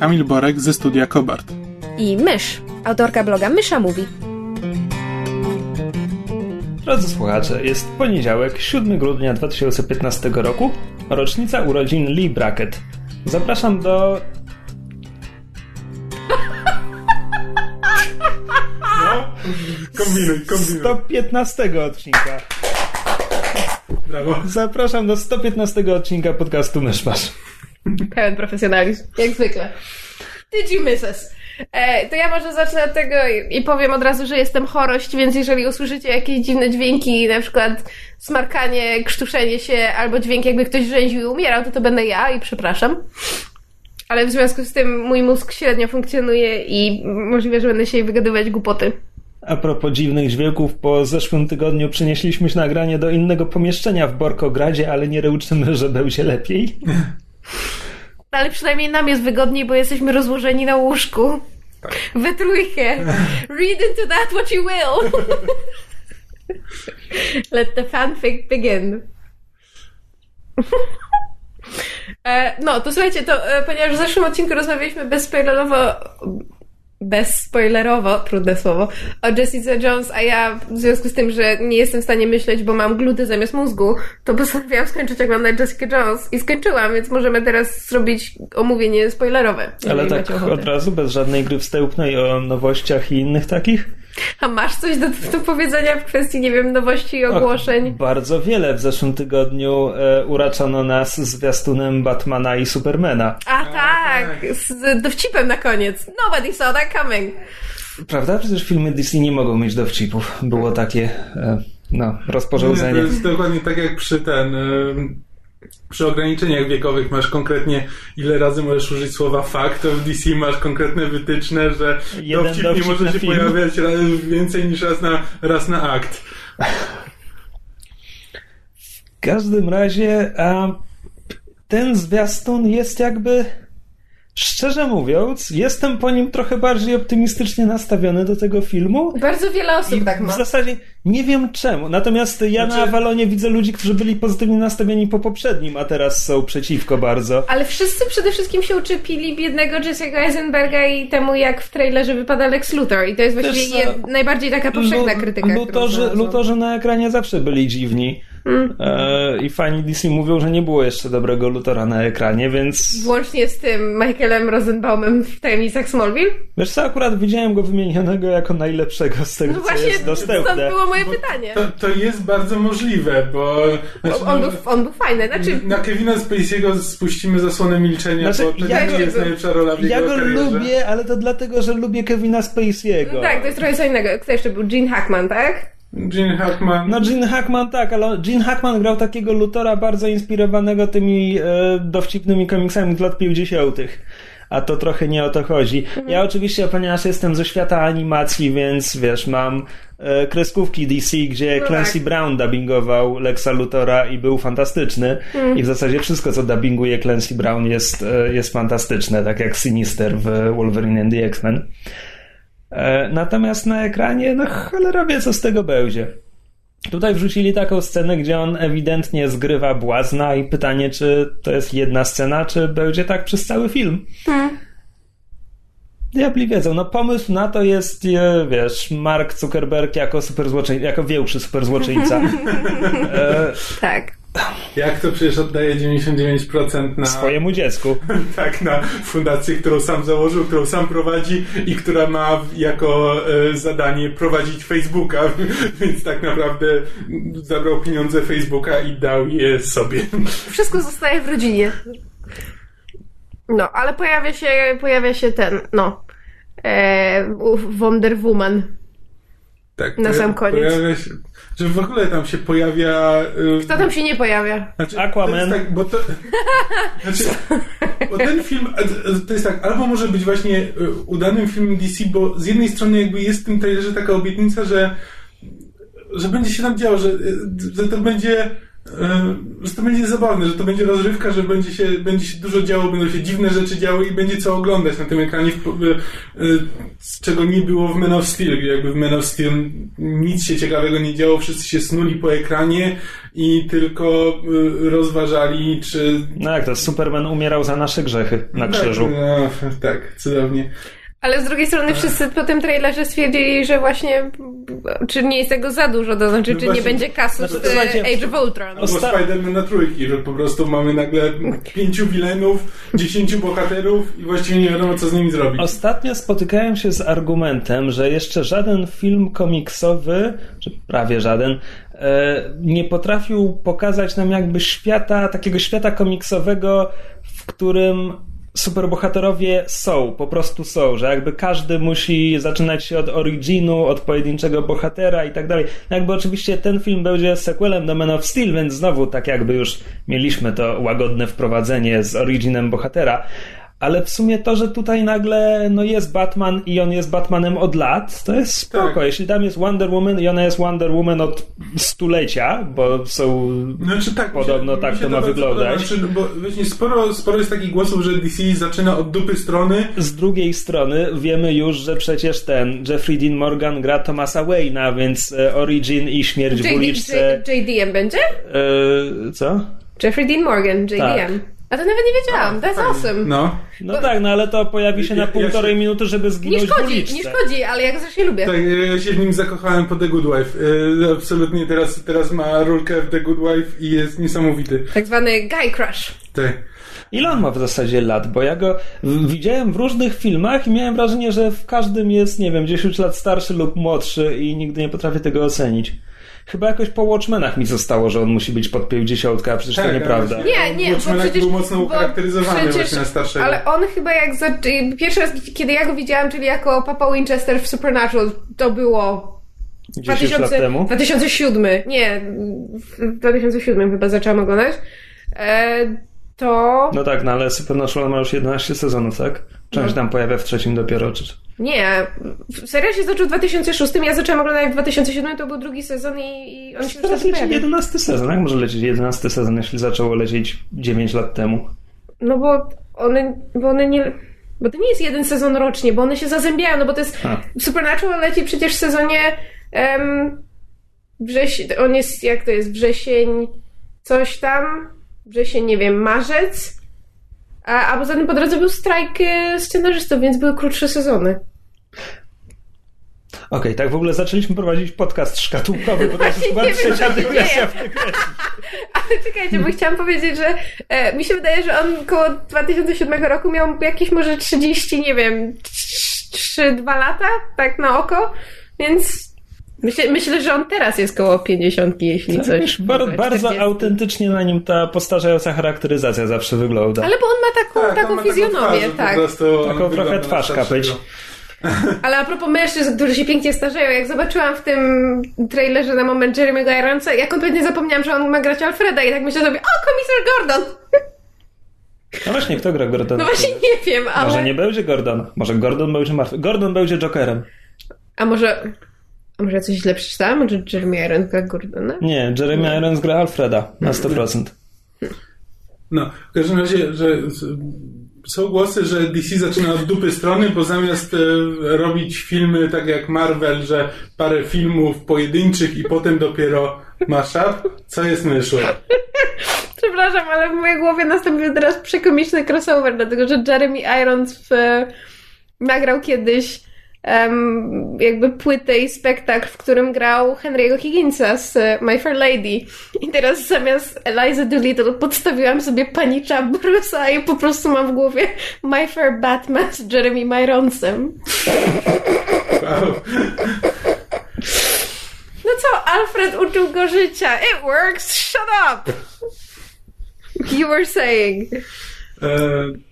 Kamil Borek ze studia Kobart. i Mysz, autorka bloga Mysza Mówi. Drodzy słuchacze, jest poniedziałek, 7 grudnia 2015 roku, rocznica urodzin Lee Brackett. Zapraszam do... Kombinuj, kombinuj. 115 odcinka. Brawo. Zapraszam do 115 odcinka podcastu Myszmasz. Pełen profesjonalizm, jak zwykle. Did you miss us? E, to ja może zacznę od tego i, i powiem od razu, że jestem chorość, więc jeżeli usłyszycie jakieś dziwne dźwięki, na przykład smarkanie, krztuszenie się, albo dźwięk jakby ktoś rzęził i umierał, to to będę ja i przepraszam. Ale w związku z tym mój mózg średnio funkcjonuje i możliwe, że będę się wygadywać głupoty. A propos dziwnych dźwięków, po zeszłym tygodniu przenieśliśmy nagranie do innego pomieszczenia w Borkogradzie, ale nie reuczymy, że będzie lepiej. Ale przynajmniej nam jest wygodniej, bo jesteśmy rozłożeni na łóżku. We trójkę. Read into that what you will. Let the fanfic begin. E, no, to słuchajcie, to e, ponieważ w zeszłym odcinku rozmawialiśmy bezspoilerowo bezspoilerowo, trudne słowo, o Jessica Jones, a ja w związku z tym, że nie jestem w stanie myśleć, bo mam gluty zamiast mózgu, to postanowiłam skończyć oglądać Jessica Jones i skończyłam, więc możemy teraz zrobić omówienie spoilerowe. Ale tak od razu, bez żadnej gry wstępnej o nowościach i innych takich? A masz coś do, do powiedzenia w kwestii, nie wiem, nowości i ogłoszeń? Och, bardzo wiele. W zeszłym tygodniu e, uraczono nas zwiastunem Batmana i Supermana. A tak, z dowcipem na koniec. Nobody saw that coming. Prawda? Przecież filmy Disney nie mogą mieć dowcipów. Było takie, e, no, Nie, to rozporządzenie. jest dokładnie tak jak przy ten. Przy ograniczeniach wiekowych masz konkretnie ile razy możesz użyć słowa fakt, to w DC masz konkretne wytyczne, że Jeden dowcip nie może się film. pojawiać więcej niż raz na, raz na akt. W każdym razie a, ten zwiastun jest jakby... Szczerze mówiąc, jestem po nim trochę bardziej optymistycznie nastawiony do tego filmu. Bardzo wiele osób I tak ma. w zasadzie nie wiem czemu. Natomiast ja na Znaczy- Avalonie widzę ludzi, którzy byli pozytywnie nastawieni po poprzednim, a teraz są przeciwko bardzo. Ale wszyscy przede wszystkim się uczepili biednego Jesse'ego Eisenberga i temu, jak w trailerze wypada Lex Luthor. I to jest właściwie co, jed- najbardziej taka powszechna krytyka. Lutorzy, lutorzy na ekranie zawsze byli dziwni. Mm. E, I fani DC mówią, że nie było jeszcze dobrego Lutora na ekranie, więc... Włącznie z tym Michaelem Rosenbaumem w tajemnicach Smallville? Wiesz co, akurat widziałem go wymienionego jako najlepszego z tego, No co właśnie, jest stąd dostępne. było moje pytanie. To, to jest bardzo możliwe, bo. Znaczy, On no, był, on był fajny, znaczy... na Kevina Spacey'ego spuścimy zasłonę milczenia, Znaczy, bo to ja nie go- jest najlepsza rola w Ja go karierze. lubię, ale to dlatego, że lubię Kevina Spacey'ego. No tak, to jest trochę co innego. Kto jeszcze był? Gene Hackman, tak? Gene Hackman. No Gene Hackman tak, ale Gene Hackman grał takiego Lutora bardzo inspirowanego tymi e, dowcipnymi komiksami z lat 50. A to trochę nie o to chodzi. Ja oczywiście, ponieważ jestem ze świata animacji, więc wiesz, mam e, kreskówki DC, gdzie No Clancy tak. Brown dubbingował Lexa Lutora i był fantastyczny. I w zasadzie wszystko, co dubbinguje Clancy Brown jest, e, jest fantastyczne, tak jak Sinister w Wolverine and the X-Men. E, Natomiast na ekranie, no cholera wie, co z tego będzie. Tutaj wrzucili taką scenę, gdzie on ewidentnie zgrywa błazna i pytanie, czy to jest jedna scena, czy będzie tak przez cały film. Diabli wiedzą, no pomysł na to jest, e, wiesz, Mark Zuckerberg jako superzłoczyńca, jako większy superzłoczyńca. e, Tak. Jak to przecież oddaje 99% na. swojemu dziecku. Tak, na fundację, którą sam założył, którą sam prowadzi i która ma jako e, zadanie prowadzić Facebooka, więc tak naprawdę zabrał pieniądze Facebooka i dał je sobie. Wszystko zostaje w rodzinie. No, ale pojawia się, pojawia się ten, no, e, Wonder Woman. Tak, Na sam koniec. Pojawia się, że w ogóle tam się pojawia... y, Kto tam się nie pojawia? Znaczy, Aquaman. Tak, bo to, znaczy, bo ten film, to jest tak, albo może być właśnie e, udanym filmem DC, bo z jednej strony jakby jest w tym trailerze taka obietnica, że, że będzie się tam działo, że, e, że to będzie że to będzie zabawne, że to będzie rozrywka, że będzie się, będzie się dużo działo, będą się dziwne rzeczy działy i będzie co oglądać na tym ekranie, z czego nie było w Man of Steel, jakby w Man of Steel nic się ciekawego nie działo, wszyscy się snuli po ekranie i tylko e, rozważali, czy... No jak to, Superman umierał za nasze grzechy na krzyżu. Tak, no, tak, cudownie. Ale z drugiej strony wszyscy po tym trailerze stwierdzili, że właśnie czy nie jest tego za dużo, to znaczy No czy właśnie. nie będzie kasu Znaczy, z słuchajcie, Age of Ultron. Albo Osta- Spider-Man na trójki, że po prostu mamy nagle pięciu wilenów, dziesięciu bohaterów i właściwie nie wiadomo, co z nimi zrobić. Ostatnio spotykałem się z argumentem, że jeszcze żaden film komiksowy, czy prawie żaden, e, nie potrafił pokazać nam jakby świata, takiego świata komiksowego, w którym superbohaterowie są, po prostu są, że jakby każdy musi zaczynać się od originu, od pojedynczego bohatera i tak dalej. Jakby oczywiście ten film będzie sequelem do Man of Steel, więc znowu tak jakby już mieliśmy to łagodne wprowadzenie z originem bohatera, ale w sumie to, że tutaj nagle no jest Batman i on jest Batmanem od lat, to jest spoko. Tak. Jeśli tam jest Wonder Woman i ona jest Wonder Woman od stulecia, bo są Znaczy tak, Podobno tak się to ma bardzo wyglądać. Znaczy, bo właśnie sporo, sporo jest takich głosów, że DC zaczyna od dupy strony. Z drugiej strony wiemy już, że przecież ten Jeffrey Dean Morgan gra Thomasa Wayne'a, więc e, Origin i śmierć w uliczce. JDM będzie? E, co? Jeffrey Dean Morgan, JDM. Tak. A to nawet nie wiedziałam, that's awesome. No. No tak, no ale to pojawi się Ja- na ja półtorej się- minuty, żeby Nie zginąć w szkodzi, nie szkodzi, ale ja go strasznie lubię. Tak, ja się w nim zakochałem po The Good Wife. E, Absolutnie teraz, teraz ma rulkę w The Good Wife i jest niesamowity. Tak zwany guy crush. Tak. Ile on ma w zasadzie lat? Bo ja go widziałem w różnych filmach i miałem wrażenie, że w każdym jest, nie wiem, 10 lat starszy lub młodszy i nigdy nie potrafię tego ocenić. Chyba jakoś po Watchmenach mi zostało, że on musi być pod 50, a przecież to Tak, nieprawda. ale- Nie, nie, bo Watchmenek przecież... był mocno bo ucharakteryzowany przecież- właśnie na starszego. Ale on chyba jak... Za, pierwszy raz, kiedy ja go widziałam, czyli jako Papa Winchester w Supernatural, to było 10 lat temu. 2007. Nie, w 2007 chyba zaczęłam oglądać. E, to... No tak, no ale Supernatural ma już 11 sezonów, tak? Część No. tam pojawia w trzecim dopiero, czy... Nie, serial się zaczął w 2006, ja zaczęłam oglądać w 2007, to był drugi sezon i, i on się Teraz leci pojawił. 11 sezon. Jak może lecieć 11 sezon, jeśli zaczęło lecieć 9 lat temu? No bo one, bo one nie... Bo to nie jest jeden sezon rocznie, bo one się zazębiają, no bo to jest... A. Supernatural leci przecież w sezonie um, wrzesień, on jest, jak to jest, wrzesień coś tam, wrzesień, nie wiem, marzec, a, a poza tym po drodze był strajk e, scenarzystów, więc były krótsze sezony. Okej, tak w ogóle zaczęliśmy prowadzić podcast szkatułkowy, bo to jest chyba trzecia dygresja w dygresji. Ale czekajcie, bo chciałam powiedzieć, że e, mi się wydaje, że on koło 2007 roku miał jakieś może 30, nie wiem, 3-2 lata, tak na oko, więc myślę, myślę, że on teraz jest koło 50, jeśli Tak, coś. wiesz, bar, bardzo 40. autentycznie na nim ta postarzająca charakteryzacja zawsze wygląda. Ale bo on ma taką, Tak, on taką ma fizjonomię, twarz, tak. Po prostu on Taką trochę twarzka być. Ale a propos mężczyzn, którzy się pięknie starzeją, jak zobaczyłam w tym trailerze na moment Jeremy'ego Ironsa, ja kompletnie zapomniałam, że on ma grać Alfreda i tak myślę sobie, o, komisarz Gordon! No właśnie, kto gra Gordona? No właśnie nie wiem, ale... Może nie będzie Gordon. Może Gordon będzie martwy. Gordon będzie Jokerem. A może... A może ja coś źle przeczytałam? Może Jeremy Irons gra Gordona? Nie, Jeremy Irons gra Alfreda na 100%. No, w każdym razie, że są głosy, że DC zaczyna od dupy strony, bo zamiast e, robić filmy tak jak Marvel, że parę filmów pojedynczych i potem dopiero mashup, co jest myszło? Przepraszam, ale w mojej głowie nastąpił teraz przekomiczny crossover, dlatego że Jeremy Irons w, nagrał kiedyś jakby płytę i spektakl, w którym grał Henry'ego Higginsa z e, My Fair Lady. I teraz zamiast Eliza Doolittle podstawiłam sobie panicza Bruce'a i po prostu mam w głowie My Fair Batman z Jeremy Ironsem. Wow. No co, Alfred uczył go życia. It works, shut up! You were saying. E,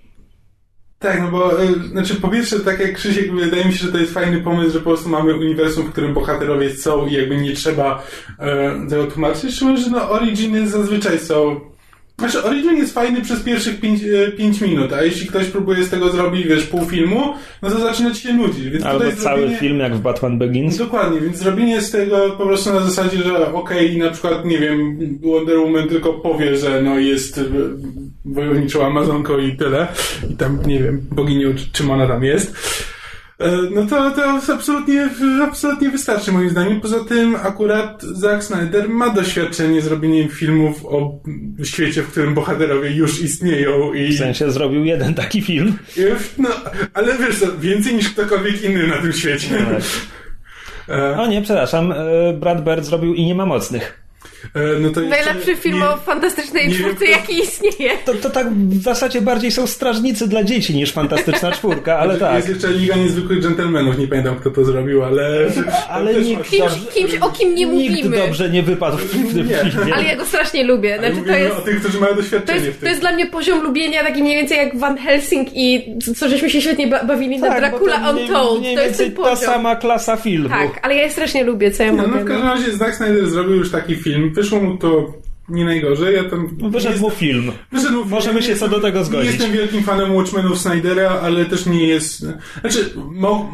Tak, no bo, y, znaczy po pierwsze, tak jak Krzysiek, wydaje mi się, że to jest fajny pomysł, że po prostu mamy uniwersum, w którym bohaterowie są i jakby nie trzeba y, tego tłumaczyć. Szczególnie, że no originy zazwyczaj są znaczy, Origin jest fajny przez pierwszych 5 minut, a jeśli ktoś próbuje z tego zrobić, wiesz, pół filmu, no to zaczyna ci się nudzić. Więc Albo cały zrobienie... film, jak w Batman Begins. Dokładnie, więc zrobienie z tego po prostu na zasadzie, że okej, okay, na przykład, nie wiem, Wonder Woman tylko powie, że no jest wojowniczą Amazonką i tyle, i tam, nie wiem, boginią, czym ona tam jest E, no to, to absolutnie, absolutnie wystarczy moim zdaniem. Poza tym akurat Zack Snyder ma doświadczenie z robieniem filmów o świecie, w którym bohaterowie już istnieją. I... W sensie zrobił jeden taki film. No, ale wiesz co, więcej niż ktokolwiek inny na tym świecie. No, tak. o nie, przepraszam, e, Brad Bird zrobił i nie ma mocnych. E, no Najlepszy film nie, o fantastycznej czwórce, jaki istnieje. To, to tak w zasadzie bardziej są strażnicy dla dzieci niż fantastyczna czwórka, ale tak. Jest jeszcze Liga Niezwykłych Dżentelmenów, nie pamiętam kto to zrobił, ale... ale nikt kimś, kimś, o kim nie mówimy. Nikt dobrze nie wypadł w tym filmie. Ale ja go strasznie lubię. Znaczy, to jest, o tych, którzy mają doświadczenie to jest, w tym. To jest dla mnie poziom lubienia taki mniej więcej jak Van Helsing i co żeśmy się świetnie bawili tak, na Dracula Untold. Mniej, to jest ten ta sama klasa filmu. Tak, ale ja je strasznie lubię, co ja no, mogę. No w każdym razie Zack Snyder zrobił już taki film. Wyszło mu to nie najgorzej. Ja tam no, wyszedł mu film. Wyszedł mu film. Możemy się co do tego zgodzić. Nie jestem wielkim fanem Watchmenów Snydera, ale też nie jest... Znaczy, mo...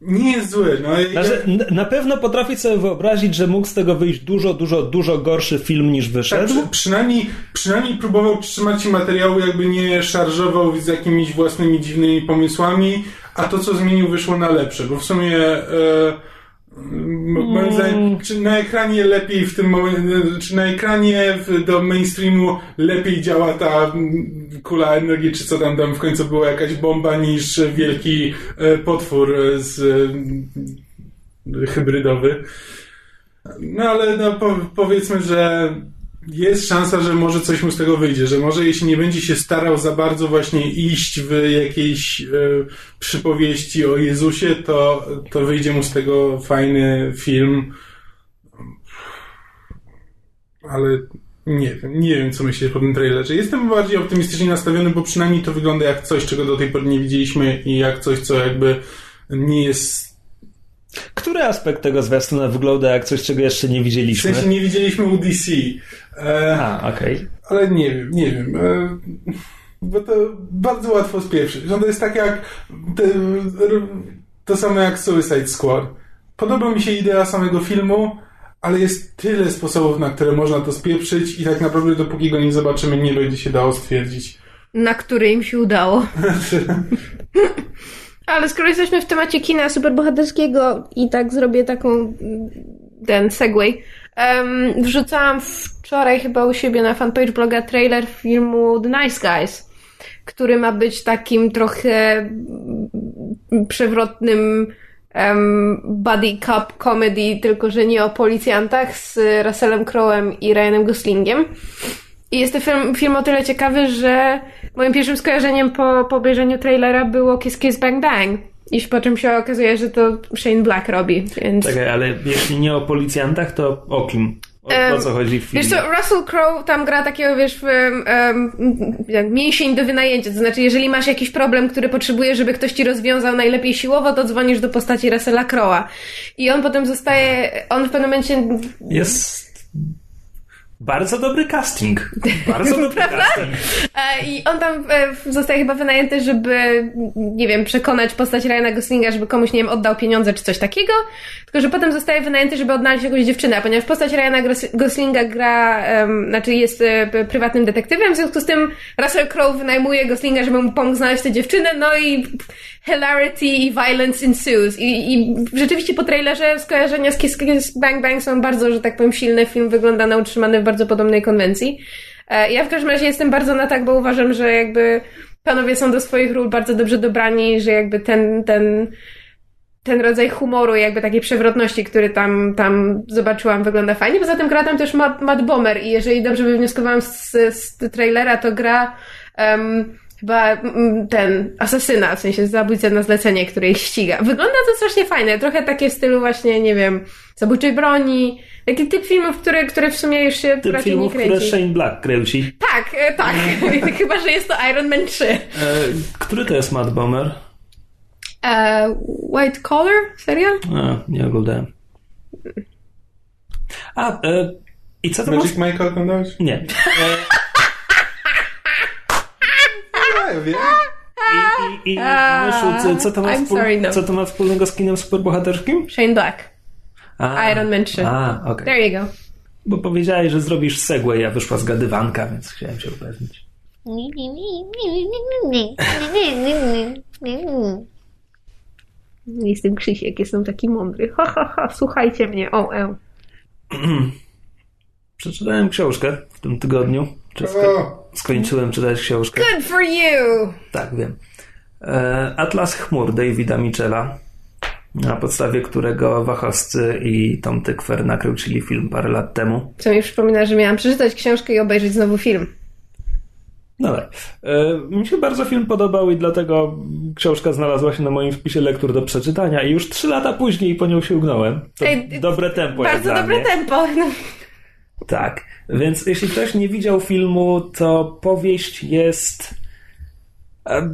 nie jest zły. No, znaczy, ja... Na pewno potrafię sobie wyobrazić, że mógł z tego wyjść dużo, dużo, dużo gorszy film niż wyszedł. Tak, przy, przynajmniej, przynajmniej próbował trzymać się materiału, jakby nie szarżował z jakimiś własnymi dziwnymi pomysłami, a to, co zmienił, wyszło na lepsze, bo w sumie... E Moim zdaniem, czy na ekranie lepiej w tym momencie, czy na ekranie do mainstreamu lepiej działa ta kula energii, czy co tam tam w końcu była jakaś bomba, niż wielki e, potwór z e, hybrydowy. No ale no, powiedzmy, że jest szansa, że może coś mu z tego wyjdzie, że może jeśli nie będzie się starał za bardzo właśnie iść w jakiejś e, przypowieści o Jezusie, to, to wyjdzie mu z tego fajny film. Ale nie wiem, nie wiem, co myślisz po tym trailerze. Jestem bardziej optymistycznie nastawiony, bo przynajmniej to wygląda jak coś, czego do tej pory nie widzieliśmy i jak coś, co jakby nie jest który aspekt tego zwiastuna wygląda jak coś, czego jeszcze nie widzieliśmy? W sensie nie widzieliśmy u DC. E, A, okej. Okay. Ale nie wiem, nie wiem. E, bo to bardzo łatwo spieprzyć. No to jest tak jak te, to samo jak Suicide Squad. Podoba mi się idea samego filmu, ale jest tyle sposobów, na które można to spieprzyć i tak naprawdę dopóki go nie zobaczymy, nie będzie się dało stwierdzić. Na który im się udało. Ale skoro jesteśmy w temacie kina superbohaterskiego i tak zrobię taką ten segway. Um, wrzucałam wczoraj chyba u siebie na fanpage bloga trailer filmu The Nice Guys, który ma być takim trochę przewrotnym um, buddy cup comedy, tylko że nie o policjantach z Russellem Crowe'em i Ryanem Goslingiem. I jest to film, film o tyle ciekawy, że moim pierwszym skojarzeniem po, po obejrzeniu trailera było Kiss Kiss Bang Bang. I po czym się okazuje, że to Shane Black robi, więc... Czekaj, ale jeśli nie o policjantach, to o kim? O, o co chodzi w filmie? Wiesz co, Russell Crowe tam gra takiego, wiesz, um, um, mięsień do wynajęcia. To znaczy, jeżeli masz jakiś problem, który potrzebuje, żeby ktoś ci rozwiązał najlepiej siłowo, to dzwonisz do postaci Russella Crowe'a. I on potem zostaje, on w pewnym momencie... Jest bardzo dobry casting. Bardzo dobry casting. E, I on tam e, zostaje chyba wynajęty, żeby, nie wiem, przekonać postać Ryana Goslinga, żeby komuś, nie wiem, oddał pieniądze czy coś takiego. Tylko, że potem zostaje wynajęty, żeby odnaleźć jakąś dziewczynę. Ponieważ postać Ryana Goslinga gra, um, znaczy jest e, prywatnym detektywem, w związku z tym Russell Crowe wynajmuje Goslinga, żeby mu pomógł znaleźć tę dziewczynę, no i hilarity i violence ensues. I, I rzeczywiście po trailerze skojarzenia z Kiss Kiss Bang Bang są bardzo, że tak powiem, silne. Film wygląda na utrzymany bardzo podobnej konwencji. E, ja w każdym razie jestem bardzo na tak, bo uważam, że jakby panowie są do swoich ról bardzo dobrze dobrani, że jakby ten, ten, ten rodzaj humoru, jakby takiej przewrotności, który tam, tam zobaczyłam, wygląda fajnie. Poza tym gra tam też Matt, Matt Bomer i jeżeli dobrze wywnioskowałam z, z trailera, to gra um, chyba mm, ten asasyna, w sensie zabójca na zlecenie, który ich ściga. Wygląda to strasznie fajne, trochę takie w stylu właśnie, nie wiem, zabójczej broni, taki typ filmów, które, które w sumie już się Typ raczej filmów, nie które kręci. Shane Black kręci. Tak, e, tak, chyba, że jest to Iron Man 3. E, który to jest Matt Bomer? E, White Collar? Serial? A, nie oglądałem. A, e, i co to masz? Magic Mike oglądałeś? Nie. E, Ja wiem. I, i, i co, to ma I'm wspól- sorry, no. co to ma wspólnego z kinem superbohaterskim? Shane Black. A, Iron Man 3. A, okej. There you go. Bo powiedziałeś, że zrobisz segway, a wyszła zgadywanka, więc chciałem się upewnić. Jestem Krzysiek, jestem taki mądry. Ha, ha, ha, słuchajcie mnie, o, e. Przeczytałem książkę w tym tygodniu. Czy sko- skończyłem czytać książkę? Good for you! Tak, wiem. E, Atlas chmur Davida Michela, na podstawie którego Wachowscy i Tom Tykwer nakręcili film parę lat temu. Co mi przypomina, że miałam przeczytać książkę i obejrzeć znowu film. No tak. E, Mi się bardzo film podobał i dlatego książka znalazła się na moim wpisie lektur do przeczytania i już trzy lata później po nią sięgnąłem. To Ej, dobre tempo jak Bardzo dla dobre mnie. tempo. No. Tak. Więc jeśli ktoś nie widział filmu, to powieść jest e,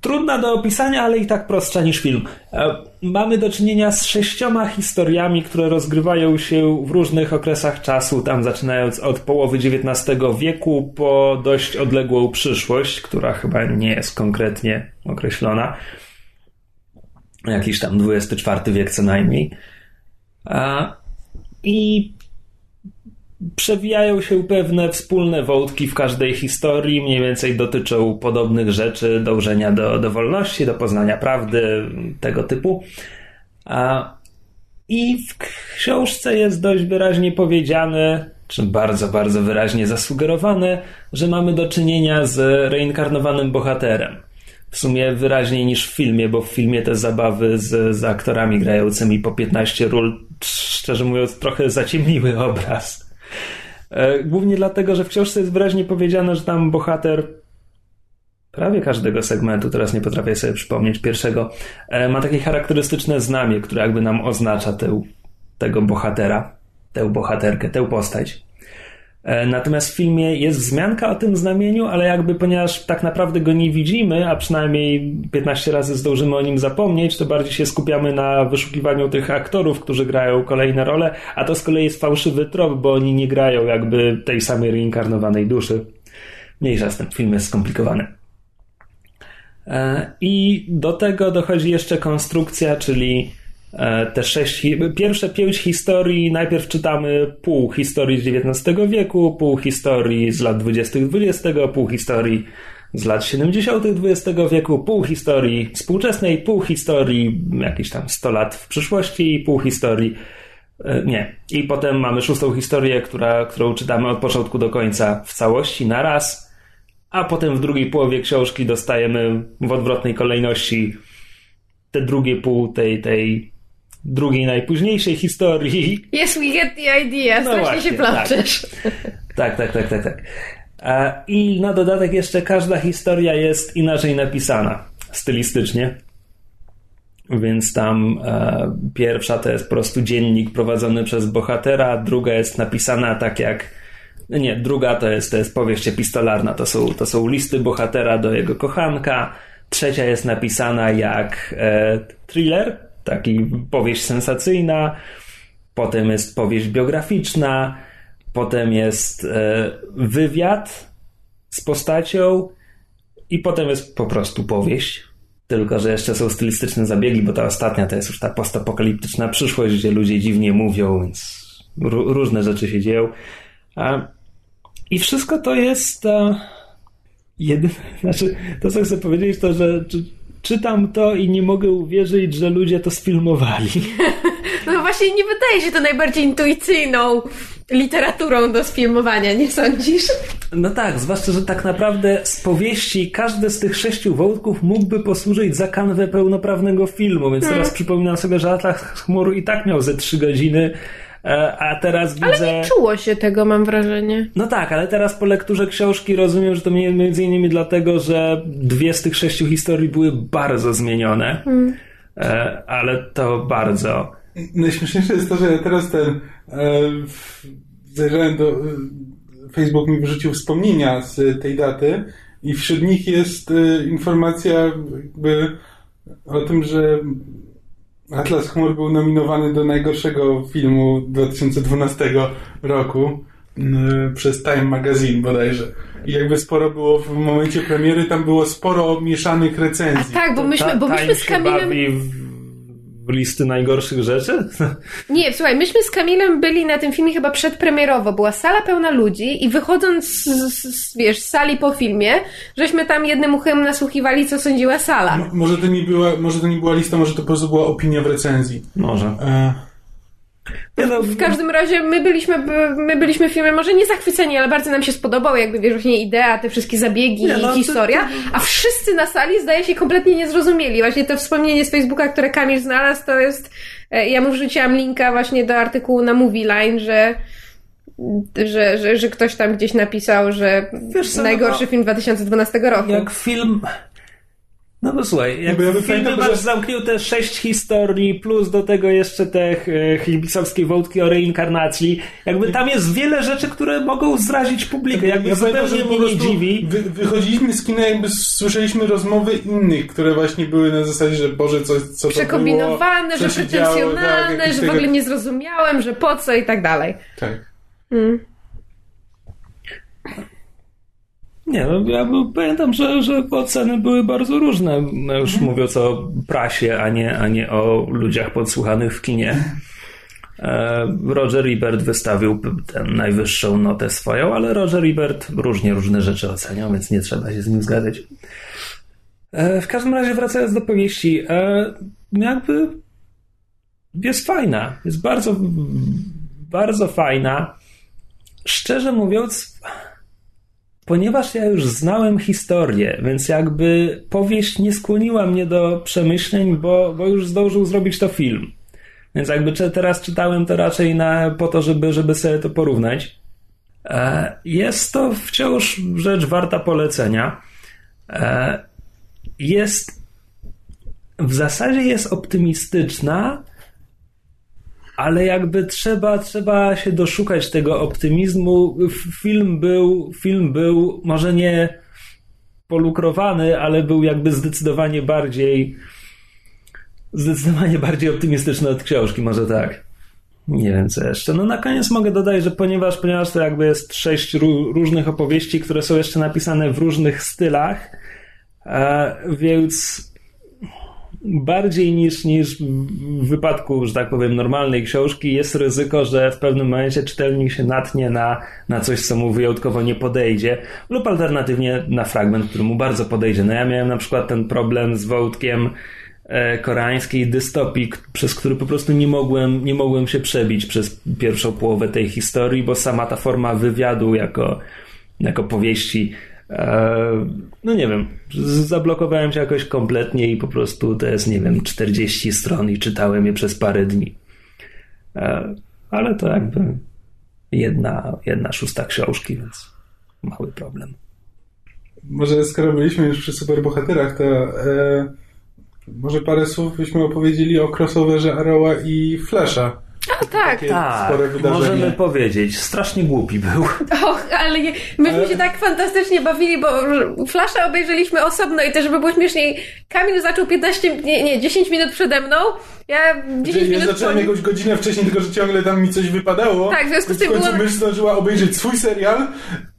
trudna do opisania, ale i tak prostsza niż film. E, mamy do czynienia z sześcioma historiami, które rozgrywają się w różnych okresach czasu, tam zaczynając od połowy XIX wieku po dość odległą przyszłość, która chyba nie jest konkretnie określona. Jakiś tam XXIV wiek co najmniej. A, I przewijają się pewne wspólne wątki w każdej historii, mniej więcej dotyczą podobnych rzeczy, dążenia do, do wolności, do poznania prawdy, tego typu. A, I w książce jest dość wyraźnie powiedziane, czy bardzo, bardzo wyraźnie zasugerowane, że mamy do czynienia z reinkarnowanym bohaterem. W sumie wyraźniej niż w filmie, bo w filmie te zabawy z, z aktorami grającymi po 15 ról, szczerze mówiąc, trochę zaciemniły obraz. E, Głównie dlatego, że w książce jest wyraźnie powiedziane, że tam bohater prawie każdego segmentu, teraz nie potrafię sobie przypomnieć pierwszego, e, ma takie charakterystyczne znamie, które jakby nam oznacza tę, tego bohatera, tę bohaterkę, tę postać. E, Natomiast w filmie jest wzmianka o tym znamieniu, ale jakby ponieważ tak naprawdę go nie widzimy, a przynajmniej 15 razy zdążymy o nim zapomnieć, to bardziej się skupiamy na wyszukiwaniu tych aktorów, którzy grają kolejne role, a to z kolei jest fałszywy trop, bo oni nie grają jakby tej samej reinkarnowanej duszy. Mniejsza z tym, film jest skomplikowany. E, I do tego dochodzi jeszcze konstrukcja, czyli te sześć, pierwsze pięć historii, najpierw czytamy pół historii z XIX wieku, pół historii z lat 20. XX, pół historii z lat 70. XX wieku, pół historii współczesnej, pół historii jakieś tam 100 lat w przyszłości i pół historii e, nie. I potem mamy szóstą historię, która, którą czytamy od początku do końca w całości na raz, a potem w drugiej połowie książki dostajemy w odwrotnej kolejności te drugie pół tej, tej drugiej najpóźniejszej historii. Yes, we get the idea. No Strasznie właśnie, się plączesz. Tak, tak, tak, tak, tak. I na dodatek jeszcze każda historia jest inaczej napisana stylistycznie. Więc tam e, pierwsza to jest po prostu dziennik prowadzony przez bohatera, druga jest napisana tak jak. Nie, druga to jest, to jest powieść epistolarna, to są, to są listy bohatera do jego kochanka. Trzecia jest napisana jak e, thriller, taki powieść sensacyjna. Potem jest powieść biograficzna. Potem jest e, wywiad z postacią. I potem jest po prostu powieść. Tylko, że jeszcze są stylistyczne zabiegi, bo ta ostatnia to jest już ta postapokaliptyczna przyszłość, gdzie ludzie dziwnie mówią, więc ró- różne rzeczy się dzieją. I wszystko to jest. A, jedyne, znaczy, to co chcę powiedzieć, to że czytam to i nie mogę uwierzyć, że ludzie to sfilmowali. No właśnie nie wydaje się to najbardziej intuicyjną literaturą do sfilmowania, nie sądzisz? No tak, zwłaszcza, że tak naprawdę z powieści każdy z tych sześciu wątków mógłby posłużyć za kanwę pełnoprawnego filmu, więc teraz przypominam sobie, że Atlas Chmur i tak miał ze trzy godziny, a teraz widzę... Ale nie czuło się tego, mam wrażenie. No tak, ale teraz po lekturze książki rozumiem, że to między innymi dlatego, że dwie z tych sześciu historii były bardzo zmienione. Hmm. Ale to bardzo. Najśmieszniejsze jest to, że ja teraz ten e, zajrzałem do... Facebook mi wyrzucił wspomnienia z tej daty i wśród nich jest e, informacja jakby o tym, że Atlas Chmur był nominowany do najgorszego filmu 2012 roku yy, przez Time Magazine bodajże. I jakby sporo było w momencie premiery, tam było sporo mieszanych recenzji. A tak, bo myśmy, bo myśmy z Kamilem listy najgorszych rzeczy? Nie, słuchaj, myśmy z Kamilem byli na tym filmie chyba przedpremierowo. Była sala pełna ludzi i wychodząc z, z, wiesz, z sali po filmie, żeśmy tam jednym uchem nasłuchiwali, co sądziła sala. może, to nie była, może to nie była lista, może to po prostu była opinia w recenzji. Może. E no, w każdym razie my byliśmy, my byliśmy filmem może nie zachwyceni, ale bardzo nam się spodobał jakby wiesz, właśnie idea, te wszystkie zabiegi nie, no, i historia, to, to... a wszyscy na sali zdaje się kompletnie nie zrozumieli. Właśnie to wspomnienie z Facebooka, które Kamil znalazł, to jest e, ja mu wrzuciłam linka właśnie do artykułu na Movie Line, że że, że, że ktoś tam gdzieś napisał, że Wiesz co, najgorszy no, film 2012 roku. Jak film no bo słuchaj, jak ja filmy masz że... zamknięte sześć historii, plus do tego jeszcze te hibisowskie wątki o reinkarnacji, jakby tam jest wiele rzeczy, które mogą zrazić publikę, jakby ja zupełnie mnie nie dziwi. Wy, wychodziliśmy z kina, jakby słyszeliśmy rozmowy innych, które właśnie były na zasadzie, że Boże, co, co Przekombinowane, to było, że pretensjonalne, tak, że w ogóle nie zrozumiałem, że po co i tak dalej. Tak. Mm. Nie, no ja pamiętam, że, że oceny były bardzo różne. No już mhm. mówiąc o prasie, a nie, a nie o ludziach podsłuchanych w kinie. E, Roger Ebert wystawił tę najwyższą notę swoją, ale Roger Ebert różnie różne rzeczy oceniał, więc nie trzeba się z nim zgadzać. E, w każdym razie wracając do powieści, e, jakby jest fajna, jest bardzo, bardzo fajna. Szczerze mówiąc, ponieważ ja już znałem historię, więc jakby powieść nie skłoniła mnie do przemyśleń, bo, bo już zdążył zrobić to film. Więc jakby teraz czytałem to raczej na, po to, żeby, żeby sobie to porównać. E, jest to wciąż rzecz warta polecenia. E, jest w zasadzie jest optymistyczna, ale jakby trzeba, trzeba się doszukać tego optymizmu. Film był, film był może nie polukrowany, ale był jakby zdecydowanie bardziej zdecydowanie bardziej optymistyczny od książki, może tak. Nie wiem co jeszcze. No na koniec mogę dodać, że ponieważ, ponieważ to jakby jest sześć różnych opowieści, które są jeszcze napisane w różnych stylach, e, więc bardziej niż, niż w wypadku, że tak powiem, normalnej książki jest ryzyko, że w pewnym momencie czytelnik się natnie na, na coś, co mu wyjątkowo nie podejdzie, lub alternatywnie na fragment, który mu bardzo podejdzie. No ja miałem na przykład ten problem z wątkiem e, koreańskiej dystopii, przez który po prostu nie mogłem, nie mogłem się przebić przez pierwszą połowę tej historii, bo sama ta forma wywiadu jako, jako powieści no nie wiem, zablokowałem się jakoś kompletnie i po prostu to jest, nie wiem, 40 stron i czytałem je przez parę dni. E, ale to jakby jedna, jedna szósta książki, więc mały problem. Może skoro byliśmy już przy superbohaterach, to e, może parę słów byśmy opowiedzieli o crossoverze Arrowa i Flasha. A tak, tak. Możemy powiedzieć, strasznie głupi był. Och, ale nie, myśmy ale... się tak fantastycznie bawili, bo Flasha obejrzeliśmy osobno i też, żeby było śmieszniej, Kamil zaczął 15, nie, nie, 10 minut przede mną, ja 10 ja minut... Ja zacząłem po... jakąś godzinę wcześniej, tylko że ciągle tam mi coś wypadało. Tak, w związku z tym było... mysz zdążyła obejrzeć swój serial,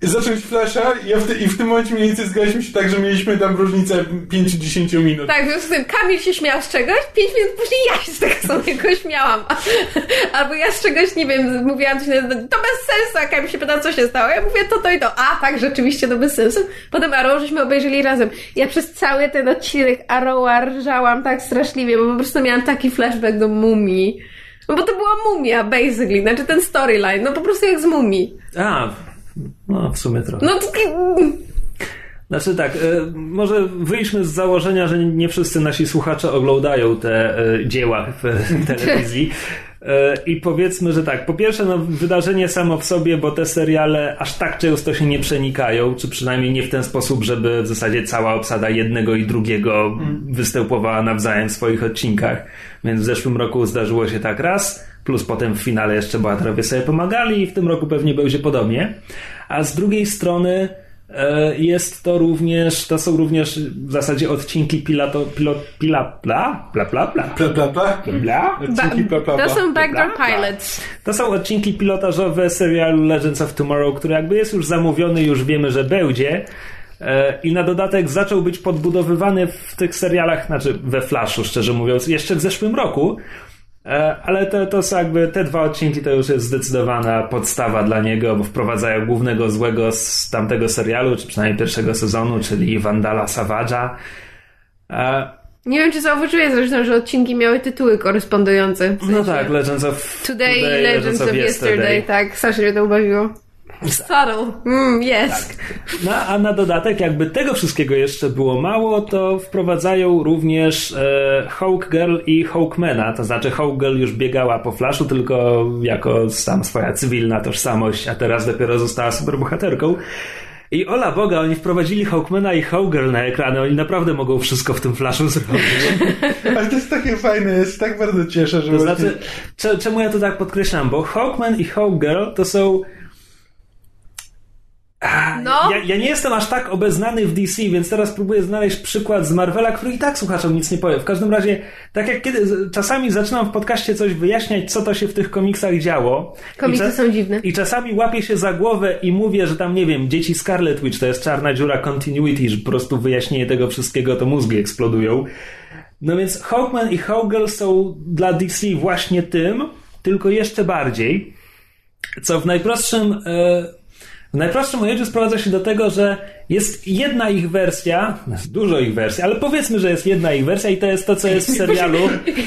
zacząć Flasha i, ja w te, i w tym momencie mniej więcej zgraliśmy się tak, że mieliśmy tam różnicę 5-10 minut. Tak, w związku z tym Kamil się śmiał z czegoś, 5 minut później ja się z tego samego śmiałam. Albo ja z czegoś, nie wiem, mówiłam coś, to bez sensu, a Kamil się pytał, co się stało. Ja mówię to, to i to. A, tak, rzeczywiście to bez sensu. Potem Arrow żeśmy obejrzeli razem. Ja przez cały ten odcinek Arrowa rżałam tak straszliwie, bo po prostu miałam taki flashback do mumii. No bo to była mumia, basically. Znaczy ten storyline, no po prostu jak z mumii. A, no w sumie trochę. No to... Znaczy tak, e, może wyjdźmy z założenia, że nie wszyscy nasi słuchacze oglądają te e, dzieła w telewizji. E, I powiedzmy, że tak, po pierwsze, no, wydarzenie samo w sobie, bo te seriale aż tak często się nie przenikają, czy przynajmniej nie w ten sposób, żeby w zasadzie cała obsada jednego i drugiego mm. występowała nawzajem w swoich odcinkach. Więc w zeszłym roku zdarzyło się tak raz, plus potem w finale jeszcze bohaterowie sobie pomagali i w tym roku pewnie będzie podobnie. A z drugiej strony jest to również, to są również w zasadzie odcinki pilato, pilot, pila, pla, pla, pla, pla, pla, pla, pla, pla, odcinki pla, pla, pla. To są backdoor pilots. To są odcinki pilotażowe serialu Legends of Tomorrow, który jakby jest już zamówiony, już wiemy, że będzie. E, I na dodatek zaczął być podbudowywany w tych serialach, znaczy we Flashu, szczerze mówiąc, jeszcze w zeszłym roku. E, ale to, to są jakby te dwa odcinki to już jest zdecydowana podstawa dla niego, bo wprowadzają głównego złego z tamtego serialu, czy przynajmniej pierwszego sezonu, czyli Vandala Savage'a. E, Nie wiem, czy zauważyłeś zresztą, że odcinki miały tytuły korespondujące. W sensie no tak, Legends of Today, Today Legends, Legends, of, of yesterday. yesterday. Tak, strasznie mnie to ubawiło. Subtle. Mm, yes. Tak. No, a na dodatek, jakby tego wszystkiego jeszcze było mało, to wprowadzają również e, Hawk Girl i Hawkmana. To znaczy Hawk Girl już biegała po flaszu, tylko jako sam swoja cywilna tożsamość, a teraz dopiero została superbohaterką. I ola Boga, oni wprowadzili Hawkmana i Hawkgirl na ekrany. Oni naprawdę mogą wszystko w tym flaszu zrobić. Ale to jest takie fajne, ja się tak bardzo cieszę, że... To właśnie... znaczy, czemu ja to tak podkreślam? Bo Hawkman i Hawkgirl to są no. Ja, ja, nie jestem aż tak obeznany w DC, więc teraz próbuję znaleźć przykład z Marvela, który i tak słuchaczom nic nie powie. W każdym razie, tak jak kiedy czasami zaczynam w podcaście coś wyjaśniać, co to się w tych komiksach działo. Komiksy są dziwne. I czasami łapię się za głowę i mówię, że tam, nie wiem, dzieci Scarlet Witch to jest czarna dziura continuity, że po prostu wyjaśnienie tego wszystkiego to mózgi eksplodują. No więc Hawkman i Hawkgirl są dla DC właśnie tym, tylko jeszcze bardziej, co w najprostszym... Yy, w najprostszym ujęciu sprowadza się do tego, że jest jedna ich wersja, dużo ich wersji, ale powiedzmy, że jest jedna ich wersja i to jest to, co jest w serialu.